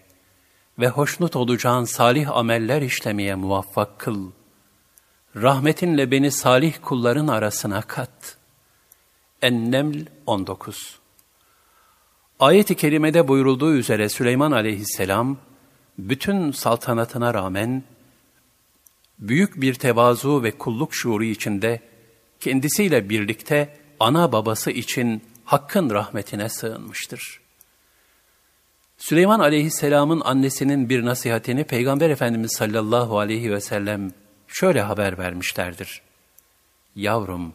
ve hoşnut olacağın salih ameller işlemeye muvaffak kıl. Rahmetinle beni salih kulların arasına kat. En-Neml 19 Ayet-i kerimede buyurulduğu üzere Süleyman aleyhisselam, bütün saltanatına rağmen, büyük bir tevazu ve kulluk şuuru içinde, kendisiyle birlikte ana babası için Hakk'ın rahmetine sığınmıştır. Süleyman aleyhisselamın annesinin bir nasihatini Peygamber Efendimiz sallallahu aleyhi ve sellem şöyle haber vermişlerdir. Yavrum,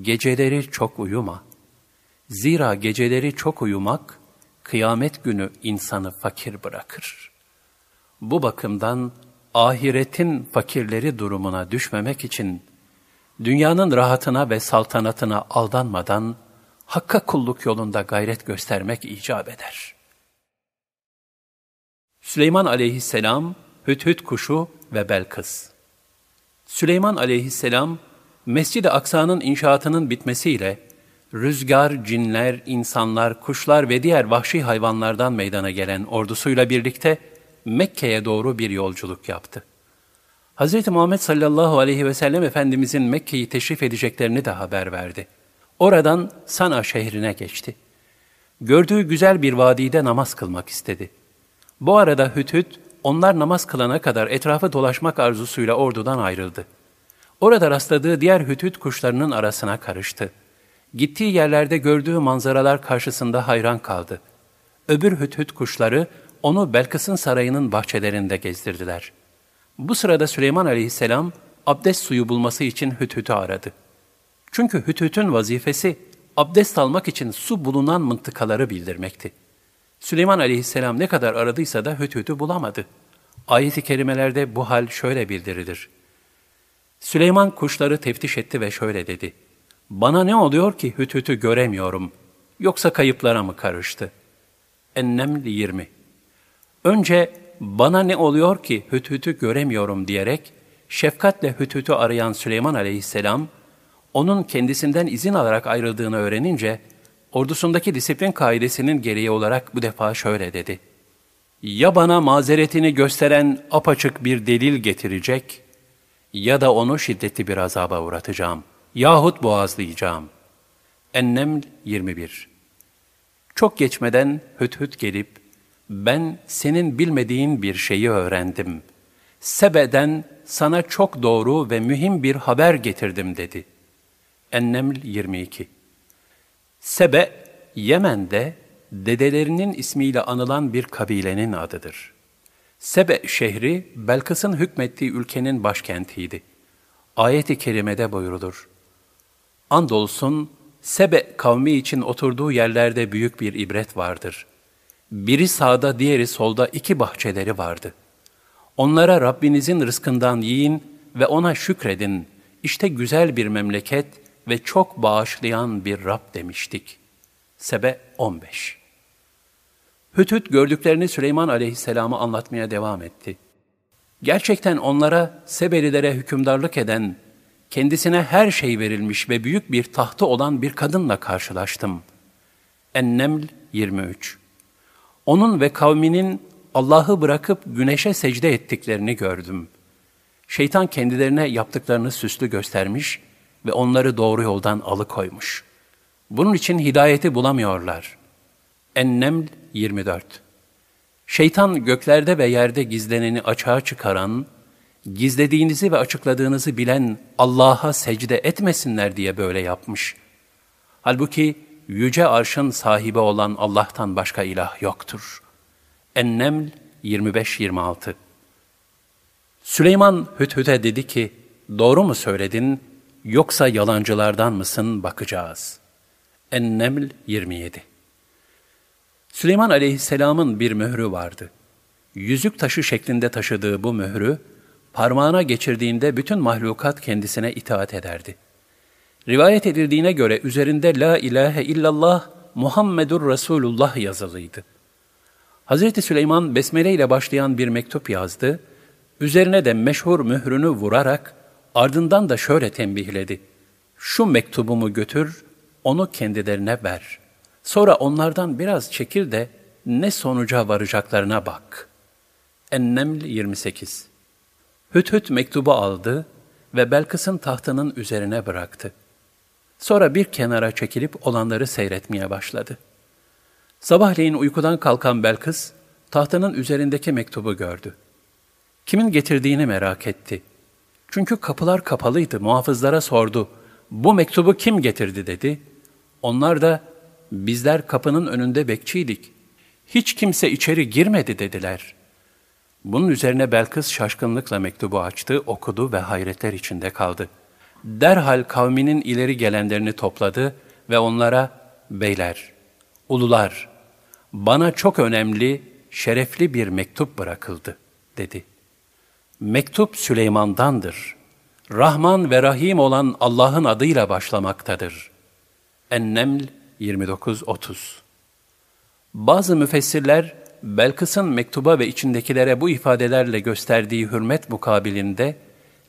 geceleri çok uyuma. Zira geceleri çok uyumak, kıyamet günü insanı fakir bırakır. Bu bakımdan ahiretin fakirleri durumuna düşmemek için, dünyanın rahatına ve saltanatına aldanmadan, Hakka kulluk yolunda gayret göstermek icap eder. Süleyman aleyhisselam, Hüthüt kuşu ve Belkıs Süleyman aleyhisselam, Mescid-i Aksa'nın inşaatının bitmesiyle, rüzgar, cinler, insanlar, kuşlar ve diğer vahşi hayvanlardan meydana gelen ordusuyla birlikte Mekke'ye doğru bir yolculuk yaptı. Hz. Muhammed sallallahu aleyhi ve sellem Efendimizin Mekke'yi teşrif edeceklerini de haber verdi. Oradan Sana şehrine geçti. Gördüğü güzel bir vadide namaz kılmak istedi. Bu arada Hüthüt, onlar namaz kılana kadar etrafı dolaşmak arzusuyla ordudan ayrıldı. Orada rastladığı diğer Hüthüt kuşlarının arasına karıştı. Gittiği yerlerde gördüğü manzaralar karşısında hayran kaldı. Öbür Hüthüt kuşları onu Belkıs'ın sarayının bahçelerinde gezdirdiler. Bu sırada Süleyman aleyhisselam abdest suyu bulması için Hüthüt'ü aradı. Çünkü Hüthüt'ün vazifesi abdest almak için su bulunan mıntıkaları bildirmekti. Süleyman aleyhisselam ne kadar aradıysa da Hüthüt'ü bulamadı. Ayet-i kerimelerde bu hal şöyle bildirilir. Süleyman kuşları teftiş etti ve şöyle dedi. Bana ne oluyor ki Hüthüt'ü göremiyorum, yoksa kayıplara mı karıştı? Enneml 20 Önce bana ne oluyor ki Hüthüt'ü göremiyorum diyerek şefkatle Hüthüt'ü arayan Süleyman aleyhisselam, onun kendisinden izin alarak ayrıldığını öğrenince, ordusundaki disiplin kaidesinin gereği olarak bu defa şöyle dedi. Ya bana mazeretini gösteren apaçık bir delil getirecek, ya da onu şiddetli bir azaba uğratacağım, yahut boğazlayacağım. Enneml 21 Çok geçmeden hüt hüt gelip, ben senin bilmediğin bir şeyi öğrendim. Sebe'den sana çok doğru ve mühim bir haber getirdim dedi. Enneml 22 Sebe, Yemen'de dedelerinin ismiyle anılan bir kabilenin adıdır. Sebe şehri, Belkıs'ın hükmettiği ülkenin başkentiydi. Ayet-i kerimede buyurulur. Andolsun, Sebe kavmi için oturduğu yerlerde büyük bir ibret vardır. Biri sağda, diğeri solda iki bahçeleri vardı. Onlara Rabbinizin rızkından yiyin ve ona şükredin. İşte güzel bir memleket ve çok bağışlayan bir Rab demiştik. Sebe 15 Hütüt gördüklerini Süleyman aleyhisselamı anlatmaya devam etti. Gerçekten onlara Sebelilere hükümdarlık eden, kendisine her şey verilmiş ve büyük bir tahtı olan bir kadınla karşılaştım. Enneml 23 Onun ve kavminin Allah'ı bırakıp güneşe secde ettiklerini gördüm. Şeytan kendilerine yaptıklarını süslü göstermiş ve onları doğru yoldan alıkoymuş. Bunun için hidayeti bulamıyorlar. Enneml 24 Şeytan göklerde ve yerde gizleneni açığa çıkaran, gizlediğinizi ve açıkladığınızı bilen Allah'a secde etmesinler diye böyle yapmış. Halbuki yüce arşın sahibi olan Allah'tan başka ilah yoktur. Enneml 25-26 Süleyman Hüthüt'e dedi ki, doğru mu söyledin yoksa yalancılardan mısın bakacağız. Enneml 27 Süleyman aleyhisselamın bir mührü vardı. Yüzük taşı şeklinde taşıdığı bu mührü, parmağına geçirdiğinde bütün mahlukat kendisine itaat ederdi. Rivayet edildiğine göre üzerinde La ilahe illallah Muhammedur Resulullah yazılıydı. Hz. Süleyman besmele ile başlayan bir mektup yazdı, üzerine de meşhur mührünü vurarak ardından da şöyle tembihledi. Şu mektubumu götür, onu kendilerine ver. Sonra onlardan biraz çekil de ne sonuca varacaklarına bak. Enneml 28 Hüt mektubu aldı ve Belkıs'ın tahtının üzerine bıraktı. Sonra bir kenara çekilip olanları seyretmeye başladı. Sabahleyin uykudan kalkan Belkıs, tahtının üzerindeki mektubu gördü. Kimin getirdiğini merak etti. Çünkü kapılar kapalıydı, muhafızlara sordu. Bu mektubu kim getirdi dedi. Onlar da bizler kapının önünde bekçiydik. Hiç kimse içeri girmedi dediler. Bunun üzerine Belkıs şaşkınlıkla mektubu açtı, okudu ve hayretler içinde kaldı. Derhal kavminin ileri gelenlerini topladı ve onlara, beyler, ulular, bana çok önemli, şerefli bir mektup bırakıldı, dedi. Mektup Süleyman'dandır. Rahman ve Rahim olan Allah'ın adıyla başlamaktadır. Enneml 29-30 Bazı müfessirler, Belkıs'ın mektuba ve içindekilere bu ifadelerle gösterdiği hürmet mukabilinde,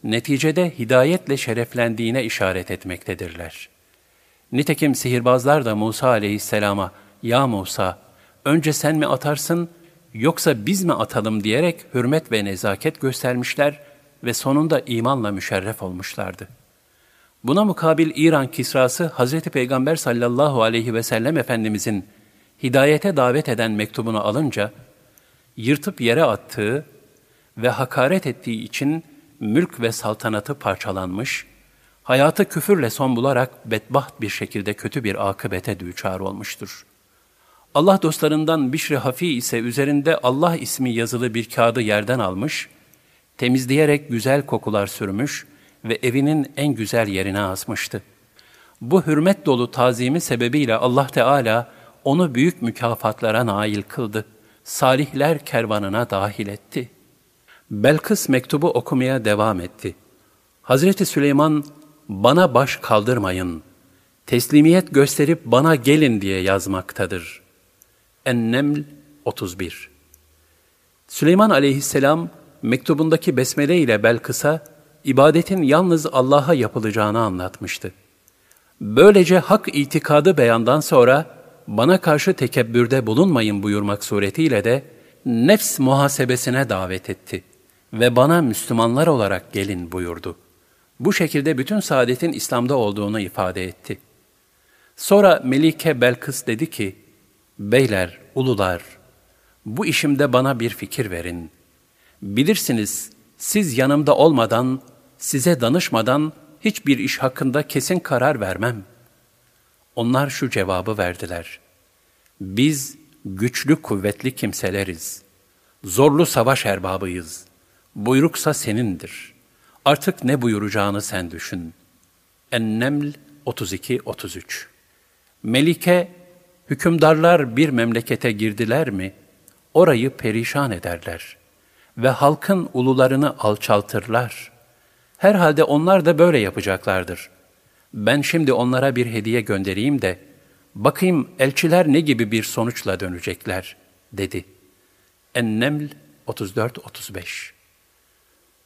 neticede hidayetle şereflendiğine işaret etmektedirler. Nitekim sihirbazlar da Musa aleyhisselama, ''Ya Musa, önce sen mi atarsın, yoksa biz mi atalım?'' diyerek hürmet ve nezaket göstermişler ve sonunda imanla müşerref olmuşlardı.'' Buna mukabil İran Kisrası Hazreti Peygamber sallallahu aleyhi ve sellem Efendimizin hidayete davet eden mektubunu alınca, yırtıp yere attığı ve hakaret ettiği için mülk ve saltanatı parçalanmış, hayatı küfürle son bularak bedbaht bir şekilde kötü bir akıbete düçar olmuştur. Allah dostlarından Bişri Hafi ise üzerinde Allah ismi yazılı bir kağıdı yerden almış, temizleyerek güzel kokular sürmüş ve evinin en güzel yerine asmıştı. Bu hürmet dolu tazimi sebebiyle Allah Teala onu büyük mükafatlara nail kıldı. Salihler kervanına dahil etti. Belkıs mektubu okumaya devam etti. Hazreti Süleyman, bana baş kaldırmayın, teslimiyet gösterip bana gelin diye yazmaktadır. Enneml 31 Süleyman aleyhisselam, mektubundaki besmele ile Belkıs'a, ibadetin yalnız Allah'a yapılacağını anlatmıştı. Böylece hak itikadı beyandan sonra bana karşı tekebbürde bulunmayın buyurmak suretiyle de nefs muhasebesine davet etti ve bana Müslümanlar olarak gelin buyurdu. Bu şekilde bütün saadetin İslam'da olduğunu ifade etti. Sonra Melike Belkıs dedi ki, Beyler, ulular, bu işimde bana bir fikir verin. Bilirsiniz, siz yanımda olmadan, size danışmadan hiçbir iş hakkında kesin karar vermem. Onlar şu cevabı verdiler. Biz güçlü kuvvetli kimseleriz. Zorlu savaş erbabıyız. Buyruksa senindir. Artık ne buyuracağını sen düşün. Enneml 32-33 Melike, hükümdarlar bir memlekete girdiler mi, orayı perişan ederler ve halkın ulularını alçaltırlar. Herhalde onlar da böyle yapacaklardır. Ben şimdi onlara bir hediye göndereyim de, bakayım elçiler ne gibi bir sonuçla dönecekler, dedi. Enneml 34-35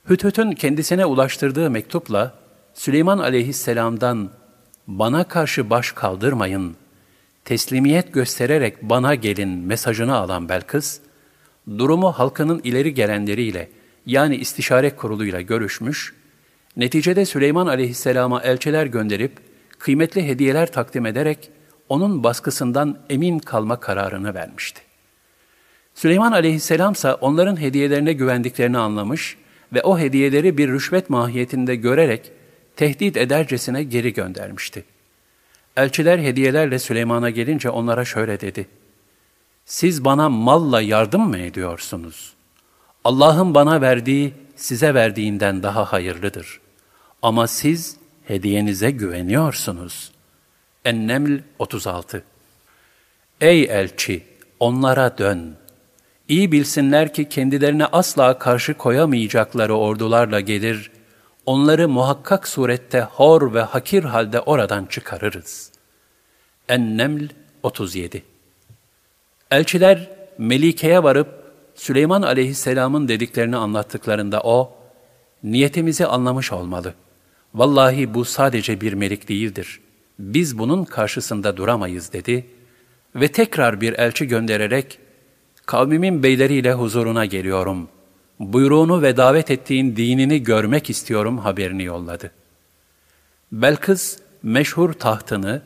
Hüthüt'ün kendisine ulaştırdığı mektupla, Süleyman aleyhisselamdan bana karşı baş kaldırmayın, teslimiyet göstererek bana gelin mesajını alan Belkıs, durumu halkının ileri gelenleriyle yani istişare kuruluyla görüşmüş, neticede Süleyman aleyhisselama elçiler gönderip kıymetli hediyeler takdim ederek onun baskısından emin kalma kararını vermişti. Süleyman aleyhisselam ise onların hediyelerine güvendiklerini anlamış ve o hediyeleri bir rüşvet mahiyetinde görerek tehdit edercesine geri göndermişti. Elçiler hediyelerle Süleyman'a gelince onlara şöyle dedi. Siz bana malla yardım mı ediyorsunuz? Allah'ın bana verdiği size verdiğinden daha hayırlıdır. Ama siz hediyenize güveniyorsunuz. Enneml 36 Ey elçi! Onlara dön. İyi bilsinler ki kendilerine asla karşı koyamayacakları ordularla gelir, onları muhakkak surette hor ve hakir halde oradan çıkarırız. Enneml 37 Elçiler Melike'ye varıp Süleyman aleyhisselamın dediklerini anlattıklarında o, niyetimizi anlamış olmalı. Vallahi bu sadece bir melik değildir. Biz bunun karşısında duramayız dedi ve tekrar bir elçi göndererek, kavmimin beyleriyle huzuruna geliyorum. Buyruğunu ve davet ettiğin dinini görmek istiyorum haberini yolladı. Belkıs, meşhur tahtını,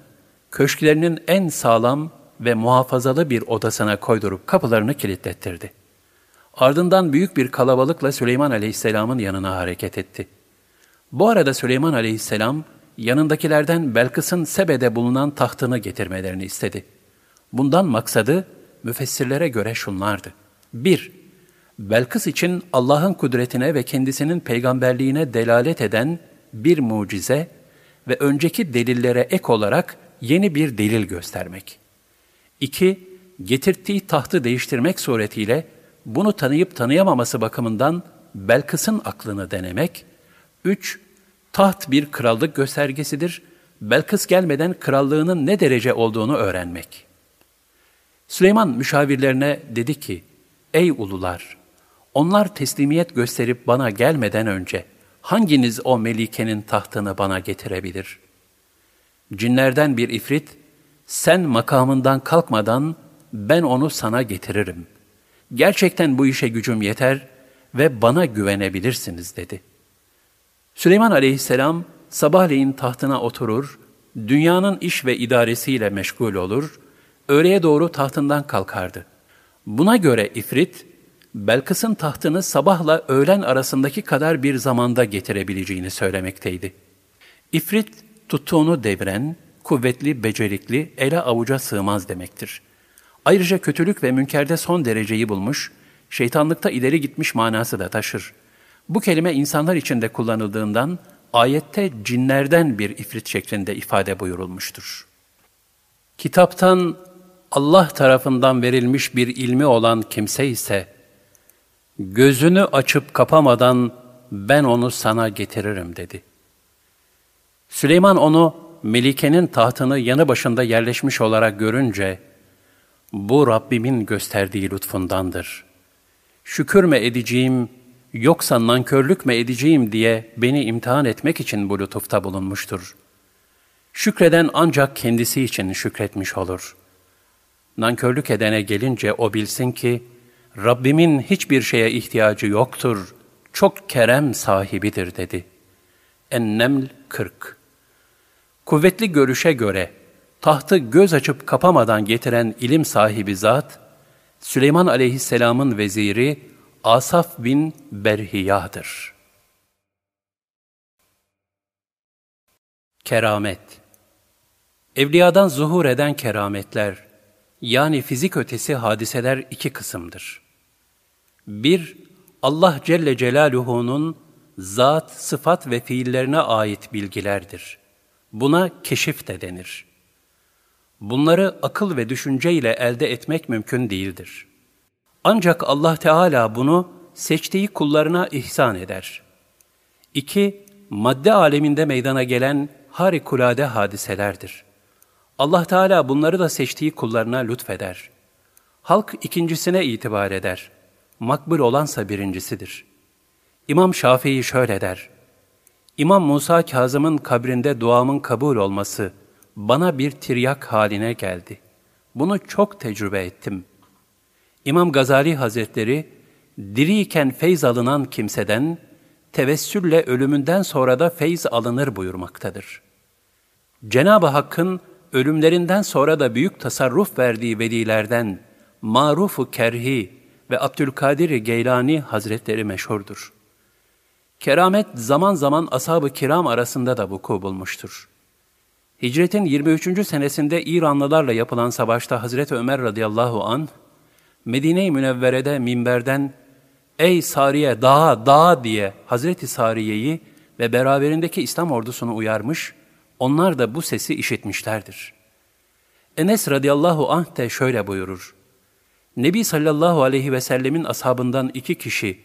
köşklerinin en sağlam ve muhafazalı bir odasına koydurup kapılarını kilitlettirdi. Ardından büyük bir kalabalıkla Süleyman Aleyhisselam'ın yanına hareket etti. Bu arada Süleyman Aleyhisselam yanındakilerden Belkıs'ın Sebe'de bulunan tahtını getirmelerini istedi. Bundan maksadı müfessirlere göre şunlardı. 1. Belkıs için Allah'ın kudretine ve kendisinin peygamberliğine delalet eden bir mucize ve önceki delillere ek olarak yeni bir delil göstermek. 2. Getirttiği tahtı değiştirmek suretiyle bunu tanıyıp tanıyamaması bakımından Belkıs'ın aklını denemek. 3. Taht bir krallık göstergesidir. Belkıs gelmeden krallığının ne derece olduğunu öğrenmek. Süleyman müşavirlerine dedi ki, Ey ulular! Onlar teslimiyet gösterip bana gelmeden önce hanginiz o melikenin tahtını bana getirebilir? Cinlerden bir ifrit, sen makamından kalkmadan ben onu sana getiririm. Gerçekten bu işe gücüm yeter ve bana güvenebilirsiniz dedi. Süleyman aleyhisselam sabahleyin tahtına oturur, dünyanın iş ve idaresiyle meşgul olur, öğleye doğru tahtından kalkardı. Buna göre ifrit, Belkıs'ın tahtını sabahla öğlen arasındaki kadar bir zamanda getirebileceğini söylemekteydi. İfrit, tuttuğunu devren, kuvvetli, becerikli, ele avuca sığmaz demektir. Ayrıca kötülük ve münkerde son dereceyi bulmuş, şeytanlıkta ileri gitmiş manası da taşır. Bu kelime insanlar içinde kullanıldığından ayette cinlerden bir ifrit şeklinde ifade buyurulmuştur. Kitaptan Allah tarafından verilmiş bir ilmi olan kimse ise, gözünü açıp kapamadan ben onu sana getiririm dedi. Süleyman onu Melike'nin tahtını yanı başında yerleşmiş olarak görünce, bu Rabbimin gösterdiği lütfundandır. Şükür mü edeceğim, yoksa nankörlük mü edeceğim diye beni imtihan etmek için bu lütufta bulunmuştur. Şükreden ancak kendisi için şükretmiş olur. Nankörlük edene gelince o bilsin ki, Rabbimin hiçbir şeye ihtiyacı yoktur, çok kerem sahibidir dedi. Enneml 40 Kuvvetli görüşe göre tahtı göz açıp kapamadan getiren ilim sahibi zat, Süleyman aleyhisselamın veziri Asaf bin Berhiya'dır. Keramet Evliyadan zuhur eden kerametler, yani fizik ötesi hadiseler iki kısımdır. Bir, Allah Celle Celaluhu'nun zat, sıfat ve fiillerine ait bilgilerdir. Buna keşif de denir. Bunları akıl ve düşünce ile elde etmek mümkün değildir. Ancak Allah Teala bunu seçtiği kullarına ihsan eder. İki, madde aleminde meydana gelen harikulade hadiselerdir. Allah Teala bunları da seçtiği kullarına lütfeder. Halk ikincisine itibar eder. Makbul olansa birincisidir. İmam Şafii şöyle der. İmam Musa Kazım'ın kabrinde duamın kabul olması bana bir tiryak haline geldi. Bunu çok tecrübe ettim. İmam Gazali Hazretleri, diriyken feyz alınan kimseden, tevessülle ölümünden sonra da feyz alınır buyurmaktadır. Cenab-ı Hakk'ın ölümlerinden sonra da büyük tasarruf verdiği velilerden Maruf-u Kerhi ve Abdülkadir Geylani Hazretleri meşhurdur. Keramet zaman zaman ashab-ı kiram arasında da vuku bulmuştur. Hicretin 23. senesinde İranlılarla yapılan savaşta Hazreti Ömer radıyallahu an Medine-i Münevvere'de minberden ''Ey Sariye dağa dağa'' diye Hazreti Sariye'yi ve beraberindeki İslam ordusunu uyarmış, onlar da bu sesi işitmişlerdir. Enes radıyallahu anh de şöyle buyurur. Nebi sallallahu aleyhi ve sellemin ashabından iki kişi,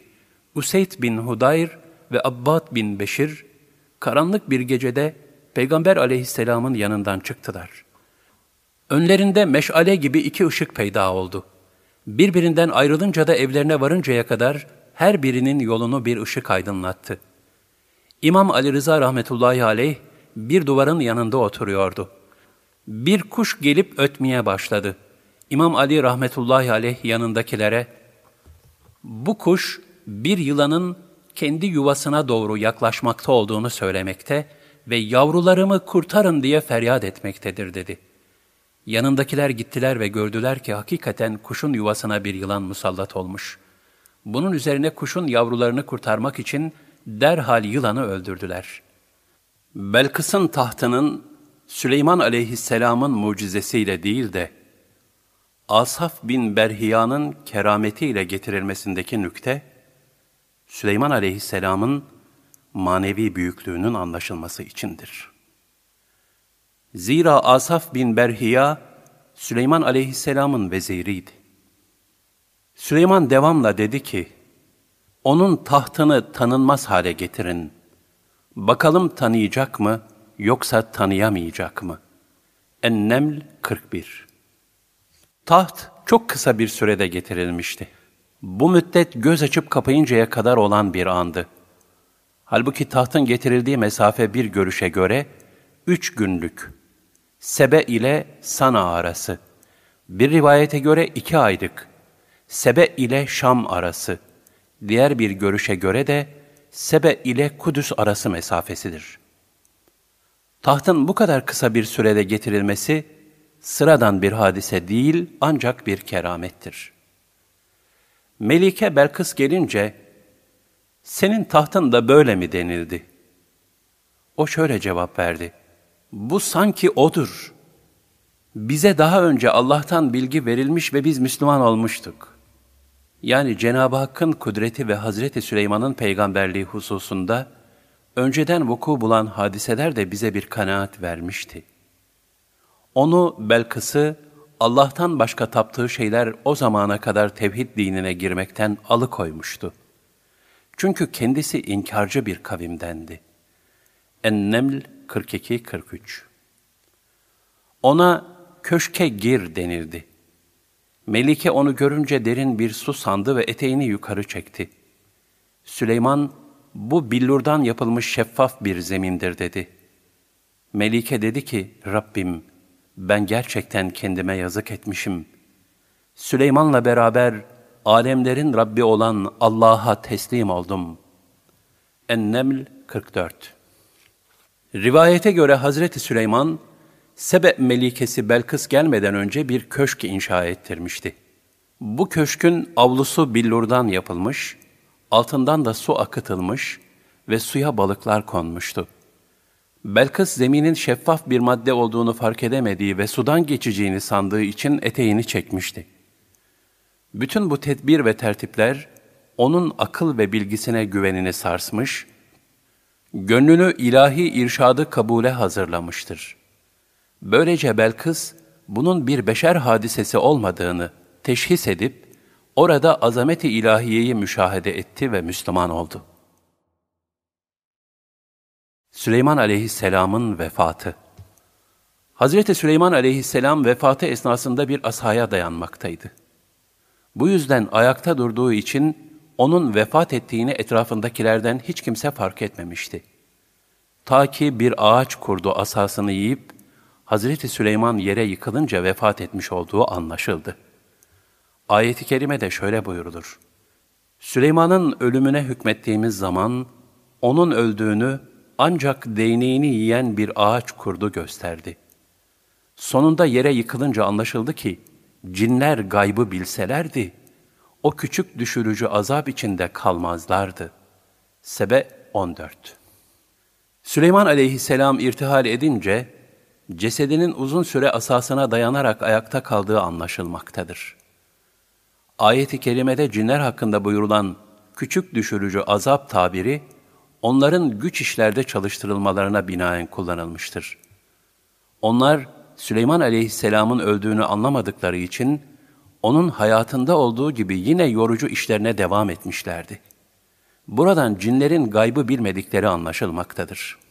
Useyd bin Hudayr ve Abbad bin Beşir, karanlık bir gecede Peygamber aleyhisselamın yanından çıktılar. Önlerinde meşale gibi iki ışık peyda oldu. Birbirinden ayrılınca da evlerine varıncaya kadar her birinin yolunu bir ışık aydınlattı. İmam Ali Rıza rahmetullahi aleyh bir duvarın yanında oturuyordu. Bir kuş gelip ötmeye başladı. İmam Ali rahmetullahi aleyh yanındakilere, bu kuş bir yılanın kendi yuvasına doğru yaklaşmakta olduğunu söylemekte ve yavrularımı kurtarın diye feryat etmektedir dedi. Yanındakiler gittiler ve gördüler ki hakikaten kuşun yuvasına bir yılan musallat olmuş. Bunun üzerine kuşun yavrularını kurtarmak için derhal yılanı öldürdüler. Belkıs'ın tahtının Süleyman aleyhisselamın mucizesiyle değil de Asaf bin Berhiya'nın kerametiyle getirilmesindeki nükte, Süleyman aleyhisselamın manevi büyüklüğünün anlaşılması içindir. Zira Asaf bin Berhiya, Süleyman aleyhisselamın veziriydi. Süleyman devamla dedi ki, onun tahtını tanınmaz hale getirin. Bakalım tanıyacak mı, yoksa tanıyamayacak mı? Enneml 41 Taht çok kısa bir sürede getirilmişti. Bu müddet göz açıp kapayıncaya kadar olan bir andı. Halbuki tahtın getirildiği mesafe bir görüşe göre üç günlük. Sebe ile Sana arası. Bir rivayete göre iki aylık. Sebe ile Şam arası. Diğer bir görüşe göre de Sebe ile Kudüs arası mesafesidir. Tahtın bu kadar kısa bir sürede getirilmesi, sıradan bir hadise değil ancak bir keramettir. Melike Belkıs gelince, senin tahtın da böyle mi denildi? O şöyle cevap verdi, bu sanki odur. Bize daha önce Allah'tan bilgi verilmiş ve biz Müslüman olmuştuk. Yani Cenab-ı Hakk'ın kudreti ve Hazreti Süleyman'ın peygamberliği hususunda, önceden vuku bulan hadiseler de bize bir kanaat vermişti.'' Onu Belkıs'ı Allah'tan başka taptığı şeyler o zamana kadar tevhid dinine girmekten alıkoymuştu. Çünkü kendisi inkarcı bir kavimdendi. Enneml 42-43 Ona köşke gir denildi. Melike onu görünce derin bir su sandı ve eteğini yukarı çekti. Süleyman, bu billurdan yapılmış şeffaf bir zemindir dedi. Melike dedi ki, Rabbim, ben gerçekten kendime yazık etmişim. Süleyman'la beraber alemlerin Rabbi olan Allah'a teslim oldum. Enneml 44 Rivayete göre Hazreti Süleyman, Sebe Melikesi Belkıs gelmeden önce bir köşk inşa ettirmişti. Bu köşkün avlusu billurdan yapılmış, altından da su akıtılmış ve suya balıklar konmuştu. Belkıs zeminin şeffaf bir madde olduğunu fark edemediği ve sudan geçeceğini sandığı için eteğini çekmişti. Bütün bu tedbir ve tertipler onun akıl ve bilgisine güvenini sarsmış, gönlünü ilahi irşadı kabule hazırlamıştır. Böylece Belkıs, bunun bir beşer hadisesi olmadığını teşhis edip, orada azameti ilahiyeyi müşahede etti ve Müslüman oldu.'' Süleyman aleyhisselamın vefatı Hazreti Süleyman aleyhisselam vefatı esnasında bir asaya dayanmaktaydı. Bu yüzden ayakta durduğu için onun vefat ettiğini etrafındakilerden hiç kimse fark etmemişti. Ta ki bir ağaç kurdu asasını yiyip, Hazreti Süleyman yere yıkılınca vefat etmiş olduğu anlaşıldı. Ayet-i kerime de şöyle buyurulur. Süleyman'ın ölümüne hükmettiğimiz zaman, onun öldüğünü ancak değneğini yiyen bir ağaç kurdu gösterdi. Sonunda yere yıkılınca anlaşıldı ki, cinler gaybı bilselerdi, o küçük düşürücü azap içinde kalmazlardı. Sebe 14 Süleyman aleyhisselam irtihal edince, cesedinin uzun süre asasına dayanarak ayakta kaldığı anlaşılmaktadır. Ayet-i kerimede cinler hakkında buyurulan küçük düşürücü azap tabiri, onların güç işlerde çalıştırılmalarına binaen kullanılmıştır. Onlar, Süleyman aleyhisselamın öldüğünü anlamadıkları için, onun hayatında olduğu gibi yine yorucu işlerine devam etmişlerdi. Buradan cinlerin gaybı bilmedikleri anlaşılmaktadır.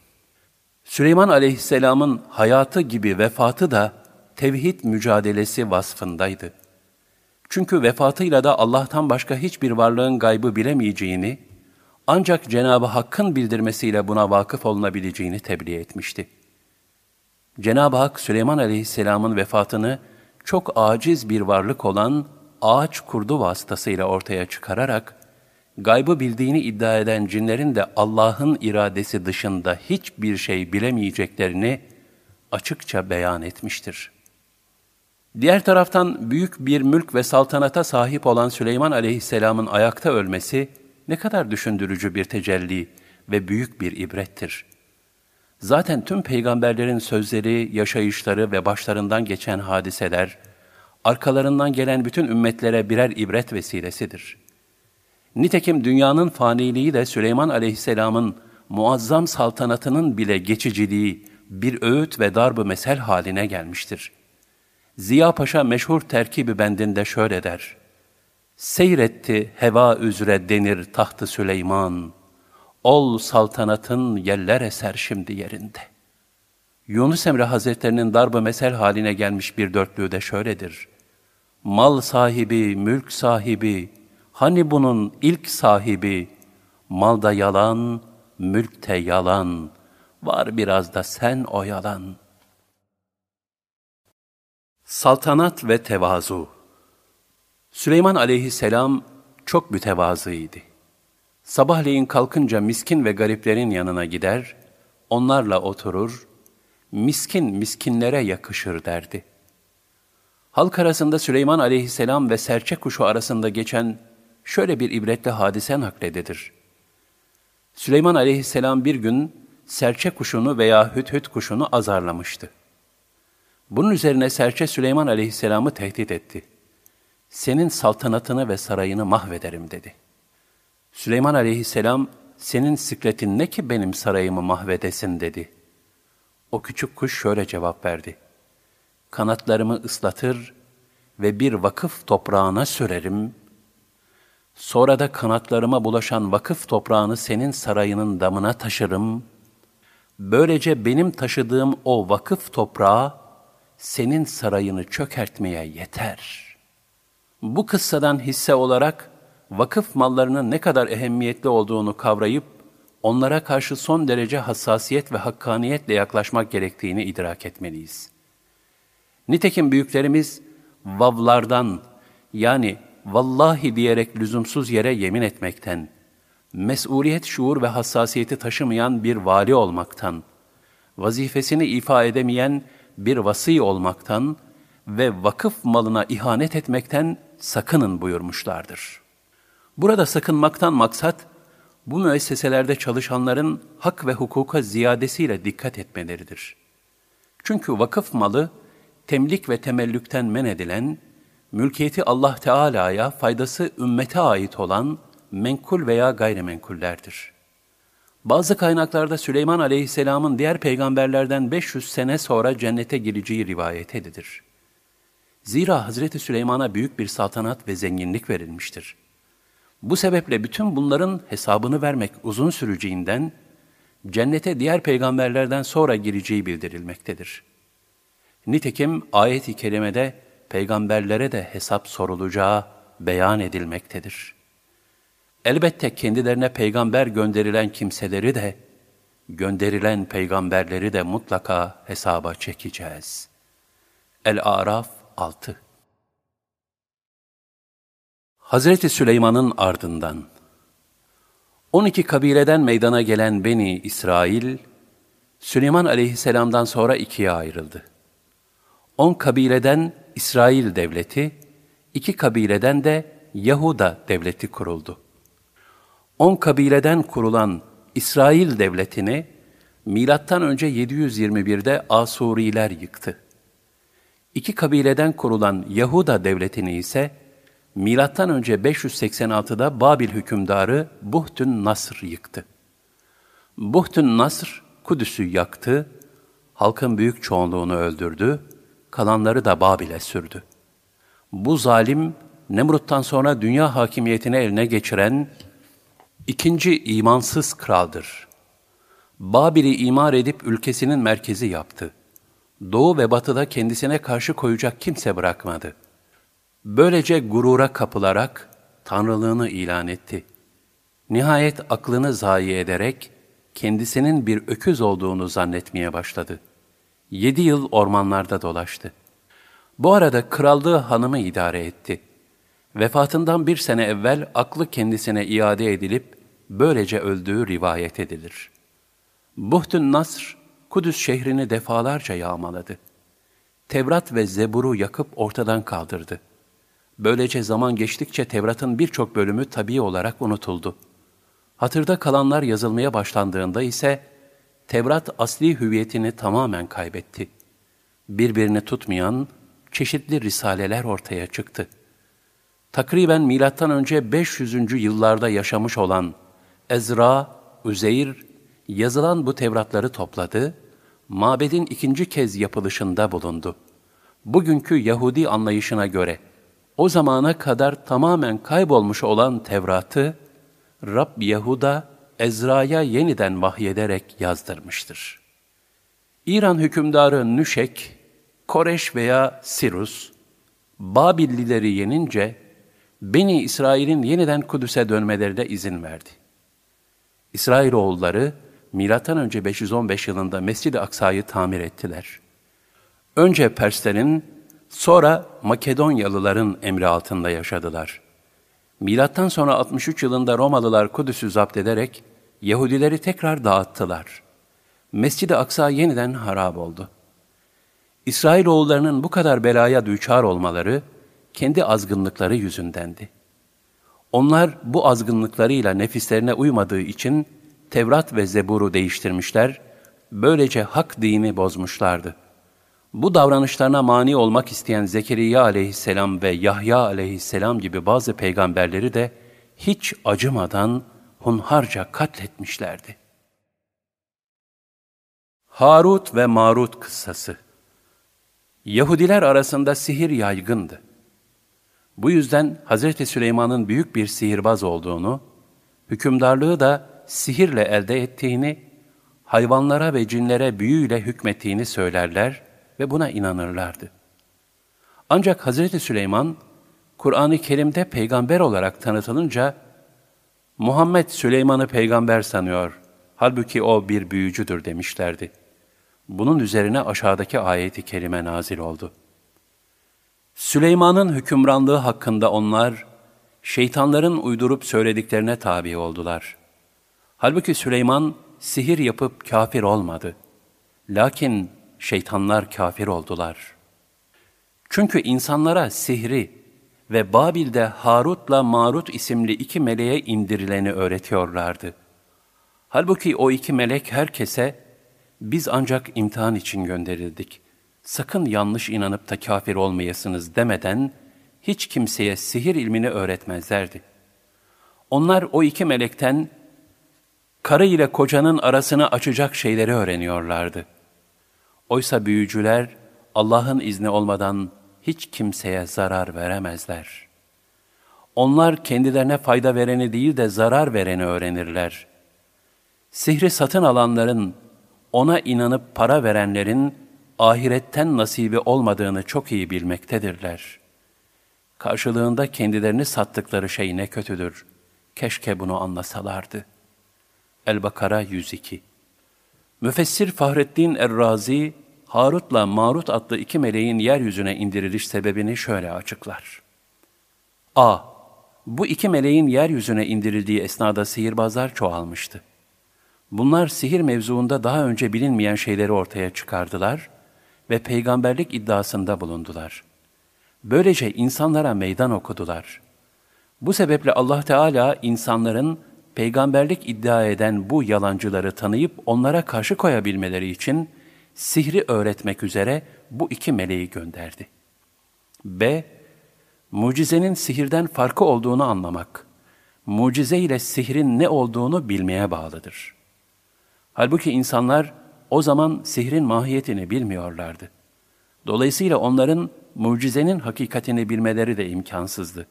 Süleyman aleyhisselamın hayatı gibi vefatı da tevhid mücadelesi vasfındaydı. Çünkü vefatıyla da Allah'tan başka hiçbir varlığın gaybı bilemeyeceğini, ancak Cenab-ı Hakk'ın bildirmesiyle buna vakıf olunabileceğini tebliğ etmişti. Cenab-ı Hak Süleyman aleyhisselamın vefatını çok aciz bir varlık olan ağaç kurdu vasıtasıyla ortaya çıkararak, gaybı bildiğini iddia eden cinlerin de Allah'ın iradesi dışında hiçbir şey bilemeyeceklerini açıkça beyan etmiştir. Diğer taraftan büyük bir mülk ve saltanata sahip olan Süleyman aleyhisselamın ayakta ölmesi ne kadar düşündürücü bir tecelli ve büyük bir ibrettir. Zaten tüm peygamberlerin sözleri, yaşayışları ve başlarından geçen hadiseler, arkalarından gelen bütün ümmetlere birer ibret vesilesidir. Nitekim dünyanın faniliği de Süleyman aleyhisselamın muazzam saltanatının bile geçiciliği bir öğüt ve darb mesel haline gelmiştir. Ziya Paşa meşhur terkibi bendinde şöyle der. Seyretti heva üzere denir tahtı Süleyman.'' Ol saltanatın yeller eser şimdi yerinde. Yunus Emre Hazretlerinin darbe mesel haline gelmiş bir dörtlüğü de şöyledir. Mal sahibi, mülk sahibi, hani bunun ilk sahibi, malda yalan, mülkte yalan, var biraz da sen o yalan. Saltanat ve tevazu Süleyman aleyhisselam çok mütevazıydı. Sabahleyin kalkınca miskin ve gariplerin yanına gider, onlarla oturur, miskin miskinlere yakışır derdi. Halk arasında Süleyman aleyhisselam ve serçe kuşu arasında geçen şöyle bir ibretli hadise naklededir. Süleyman aleyhisselam bir gün serçe kuşunu veya hüt hüt kuşunu azarlamıştı. Bunun üzerine serçe Süleyman aleyhisselamı tehdit etti. Senin saltanatını ve sarayını mahvederim dedi.'' Süleyman aleyhisselam, senin sikletin ne ki benim sarayımı mahvedesin dedi. O küçük kuş şöyle cevap verdi. Kanatlarımı ıslatır ve bir vakıf toprağına sürerim. Sonra da kanatlarıma bulaşan vakıf toprağını senin sarayının damına taşırım. Böylece benim taşıdığım o vakıf toprağı senin sarayını çökertmeye yeter. Bu kıssadan hisse olarak vakıf mallarının ne kadar ehemmiyetli olduğunu kavrayıp, onlara karşı son derece hassasiyet ve hakkaniyetle yaklaşmak gerektiğini idrak etmeliyiz. Nitekim büyüklerimiz vavlardan yani vallahi diyerek lüzumsuz yere yemin etmekten, mesuliyet şuur ve hassasiyeti taşımayan bir vali olmaktan, vazifesini ifa edemeyen bir vasi olmaktan ve vakıf malına ihanet etmekten sakının buyurmuşlardır.'' Burada sakınmaktan maksat, bu müesseselerde çalışanların hak ve hukuka ziyadesiyle dikkat etmeleridir. Çünkü vakıf malı, temlik ve temellükten men edilen, mülkiyeti Allah Teala'ya, faydası ümmete ait olan menkul veya gayrimenkullerdir. Bazı kaynaklarda Süleyman Aleyhisselam'ın diğer peygamberlerden 500 sene sonra cennete gireceği rivayet edilir. Zira Hazreti Süleyman'a büyük bir saltanat ve zenginlik verilmiştir. Bu sebeple bütün bunların hesabını vermek uzun süreceğinden, cennete diğer peygamberlerden sonra gireceği bildirilmektedir. Nitekim ayet-i kerimede peygamberlere de hesap sorulacağı beyan edilmektedir. Elbette kendilerine peygamber gönderilen kimseleri de, gönderilen peygamberleri de mutlaka hesaba çekeceğiz. El-Araf 6 Hazreti Süleyman'ın ardından 12 kabileden meydana gelen Beni İsrail, Süleyman aleyhisselamdan sonra ikiye ayrıldı. 10 kabileden İsrail devleti, iki kabileden de Yahuda devleti kuruldu. 10 kabileden kurulan İsrail devletini milattan önce 721'de Asuriler yıktı. İki kabileden kurulan Yahuda devletini ise milattan önce 586'da Babil hükümdarı Buhtün Nasr yıktı. Buhtün Nasr Kudüs'ü yaktı, halkın büyük çoğunluğunu öldürdü, kalanları da Babil'e sürdü. Bu zalim Nemrut'tan sonra dünya hakimiyetini eline geçiren ikinci imansız kraldır. Babil'i imar edip ülkesinin merkezi yaptı. Doğu ve batıda kendisine karşı koyacak kimse bırakmadı. Böylece gurura kapılarak tanrılığını ilan etti. Nihayet aklını zayi ederek kendisinin bir öküz olduğunu zannetmeye başladı. Yedi yıl ormanlarda dolaştı. Bu arada krallığı hanımı idare etti. Vefatından bir sene evvel aklı kendisine iade edilip böylece öldüğü rivayet edilir. Buhtun Nasr, Kudüs şehrini defalarca yağmaladı. Tevrat ve Zebur'u yakıp ortadan kaldırdı. Böylece zaman geçtikçe Tevrat'ın birçok bölümü tabii olarak unutuldu. Hatırda kalanlar yazılmaya başlandığında ise Tevrat asli hüviyetini tamamen kaybetti. Birbirini tutmayan çeşitli risaleler ortaya çıktı. Takriben milattan önce 500. yıllarda yaşamış olan Ezra, Üzeyr yazılan bu Tevratları topladı, mabedin ikinci kez yapılışında bulundu. Bugünkü Yahudi anlayışına göre o zamana kadar tamamen kaybolmuş olan Tevrat'ı Rab Yahuda Ezra'ya yeniden vahyederek yazdırmıştır. İran hükümdarı Nüşek, Koreş veya Sirus, Babillileri yenince Beni İsrail'in yeniden Kudüs'e dönmelerine izin verdi. İsrailoğulları M.Ö. 515 yılında Mescid-i Aksa'yı tamir ettiler. Önce Perslerin, sonra Makedonyalıların emri altında yaşadılar. Milattan sonra 63 yılında Romalılar Kudüs'ü zapt ederek Yahudileri tekrar dağıttılar. Mescid-i Aksa yeniden harap oldu. İsrailoğullarının bu kadar belaya düçar olmaları kendi azgınlıkları yüzündendi. Onlar bu azgınlıklarıyla nefislerine uymadığı için Tevrat ve Zebur'u değiştirmişler, böylece hak dini bozmuşlardı. Bu davranışlarına mani olmak isteyen Zekeriya aleyhisselam ve Yahya aleyhisselam gibi bazı peygamberleri de hiç acımadan hunharca katletmişlerdi. Harut ve Marut kıssası Yahudiler arasında sihir yaygındı. Bu yüzden Hz. Süleyman'ın büyük bir sihirbaz olduğunu, hükümdarlığı da sihirle elde ettiğini, hayvanlara ve cinlere büyüyle hükmettiğini söylerler ve buna inanırlardı. Ancak Hz. Süleyman, Kur'an-ı Kerim'de peygamber olarak tanıtılınca, Muhammed Süleyman'ı peygamber sanıyor, halbuki o bir büyücüdür demişlerdi. Bunun üzerine aşağıdaki ayeti kerime nazil oldu. Süleyman'ın hükümranlığı hakkında onlar, şeytanların uydurup söylediklerine tabi oldular. Halbuki Süleyman sihir yapıp kafir olmadı. Lakin şeytanlar kafir oldular. Çünkü insanlara sihri ve Babil'de Harut'la Marut isimli iki meleğe indirileni öğretiyorlardı. Halbuki o iki melek herkese, biz ancak imtihan için gönderildik. Sakın yanlış inanıp da kafir olmayasınız demeden, hiç kimseye sihir ilmini öğretmezlerdi. Onlar o iki melekten, karı ile kocanın arasını açacak şeyleri öğreniyorlardı. Oysa büyücüler Allah'ın izni olmadan hiç kimseye zarar veremezler. Onlar kendilerine fayda vereni değil de zarar vereni öğrenirler. Sihri satın alanların, ona inanıp para verenlerin ahiretten nasibi olmadığını çok iyi bilmektedirler. Karşılığında kendilerini sattıkları şey ne kötüdür. Keşke bunu anlasalardı. El-Bakara 102 Müfessir Fahrettin Errazi, Harut'la Marut adlı iki meleğin yeryüzüne indiriliş sebebini şöyle açıklar. A. Bu iki meleğin yeryüzüne indirildiği esnada sihirbazlar çoğalmıştı. Bunlar sihir mevzuunda daha önce bilinmeyen şeyleri ortaya çıkardılar ve peygamberlik iddiasında bulundular. Böylece insanlara meydan okudular. Bu sebeple Allah Teala insanların peygamberlik iddia eden bu yalancıları tanıyıp onlara karşı koyabilmeleri için sihri öğretmek üzere bu iki meleği gönderdi. B. Mucizenin sihirden farkı olduğunu anlamak, mucize ile sihrin ne olduğunu bilmeye bağlıdır. Halbuki insanlar o zaman sihrin mahiyetini bilmiyorlardı. Dolayısıyla onların mucizenin hakikatini bilmeleri de imkansızdı.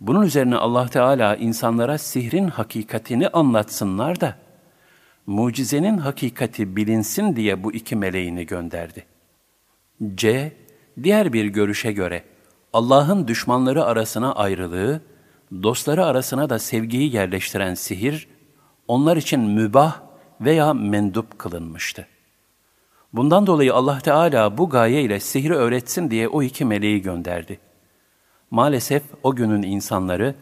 Bunun üzerine Allah Teala insanlara sihrin hakikatini anlatsınlar da, mucizenin hakikati bilinsin diye bu iki meleğini gönderdi. C. Diğer bir görüşe göre, Allah'ın düşmanları arasına ayrılığı, dostları arasına da sevgiyi yerleştiren sihir, onlar için mübah veya mendup kılınmıştı. Bundan dolayı Allah Teala bu gaye ile sihri öğretsin diye o iki meleği gönderdi. Maalesef o günün insanları,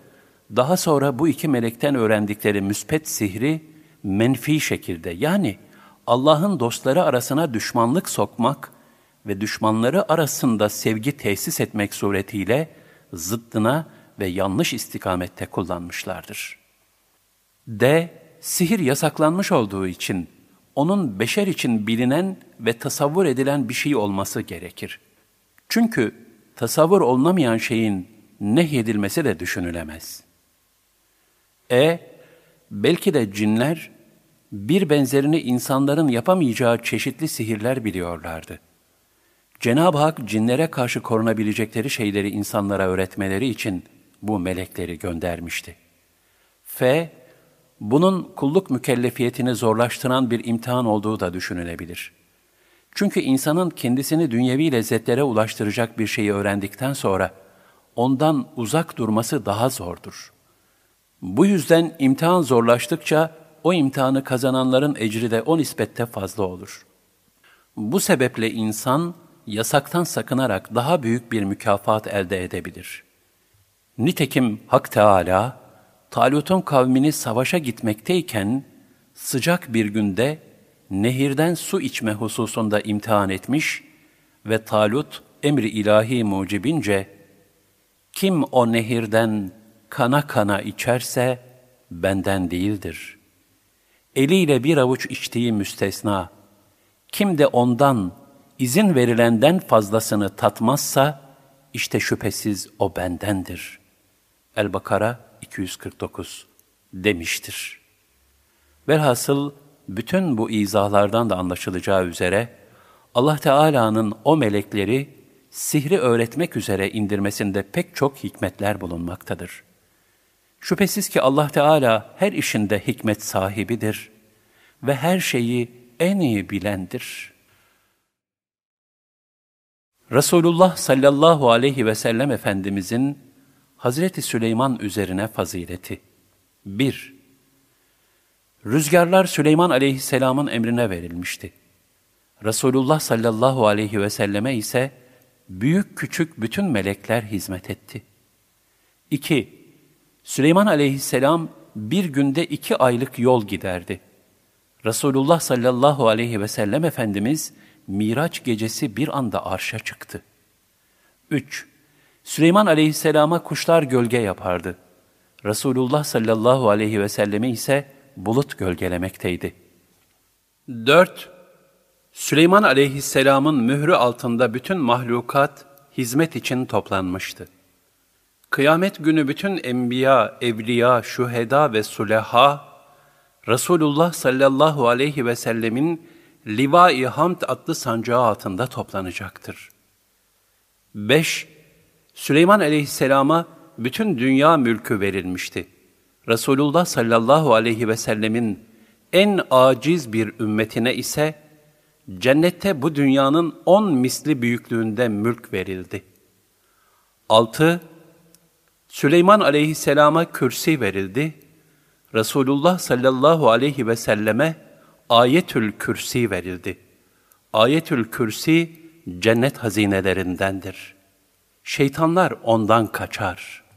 daha sonra bu iki melekten öğrendikleri müspet sihri menfi şekilde yani Allah'ın dostları arasına düşmanlık sokmak ve düşmanları arasında sevgi tesis etmek suretiyle zıddına ve yanlış istikamette kullanmışlardır. D. Sihir yasaklanmış olduğu için onun beşer için bilinen ve tasavvur edilen bir şey olması gerekir. Çünkü tasavvur olunamayan şeyin nehyedilmesi de düşünülemez. E. Belki de cinler bir benzerini insanların yapamayacağı çeşitli sihirler biliyorlardı. Cenab-ı Hak cinlere karşı korunabilecekleri şeyleri insanlara öğretmeleri için bu melekleri göndermişti. F. Bunun kulluk mükellefiyetini zorlaştıran bir imtihan olduğu da düşünülebilir. Çünkü insanın kendisini dünyevi lezzetlere ulaştıracak bir şeyi öğrendikten sonra ondan uzak durması daha zordur. Bu yüzden imtihan zorlaştıkça o imtihanı kazananların ecri de o nispette fazla olur. Bu sebeple insan yasaktan sakınarak daha büyük bir mükafat elde edebilir. Nitekim Hak Teala Talut'un kavmini savaşa gitmekteyken sıcak bir günde nehirden su içme hususunda imtihan etmiş ve Talut emri ilahi mucibince kim o nehirden kana kana içerse benden değildir. Eliyle bir avuç içtiği müstesna, kim de ondan izin verilenden fazlasını tatmazsa, işte şüphesiz o bendendir. El-Bakara 249 demiştir. Velhasıl bütün bu izahlardan da anlaşılacağı üzere Allah Teala'nın o melekleri sihri öğretmek üzere indirmesinde pek çok hikmetler bulunmaktadır. Şüphesiz ki Allah Teala her işinde hikmet sahibidir ve her şeyi en iyi bilendir. Resulullah sallallahu aleyhi ve sellem Efendimizin Hazreti Süleyman üzerine fazileti 1. Rüzgarlar Süleyman aleyhisselamın emrine verilmişti. Resulullah sallallahu aleyhi ve selleme ise büyük küçük bütün melekler hizmet etti. 2. Süleyman aleyhisselam bir günde iki aylık yol giderdi. Resulullah sallallahu aleyhi ve sellem Efendimiz Miraç gecesi bir anda arşa çıktı. 3. Süleyman aleyhisselama kuşlar gölge yapardı. Resulullah sallallahu aleyhi ve selleme ise bulut gölgelemekteydi. 4. Süleyman aleyhisselamın mührü altında bütün mahlukat hizmet için toplanmıştı. Kıyamet günü bütün enbiya, evliya, şüheda ve suleha, Resulullah sallallahu aleyhi ve sellemin Liva-i Hamd adlı sancağı altında toplanacaktır. 5. Süleyman aleyhisselama bütün dünya mülkü verilmişti. Resulullah sallallahu aleyhi ve sellemin En aciz bir ümmetine ise cennette bu dünyanın on misli büyüklüğünde mülk verildi. 6. Süleyman aleyhisselama kürsi verildi. Resulullah sallallahu aleyhi ve selleme ayetül kürsi verildi. Ayetül kürsi cennet hazinelerindendir. Şeytanlar ondan kaçar.''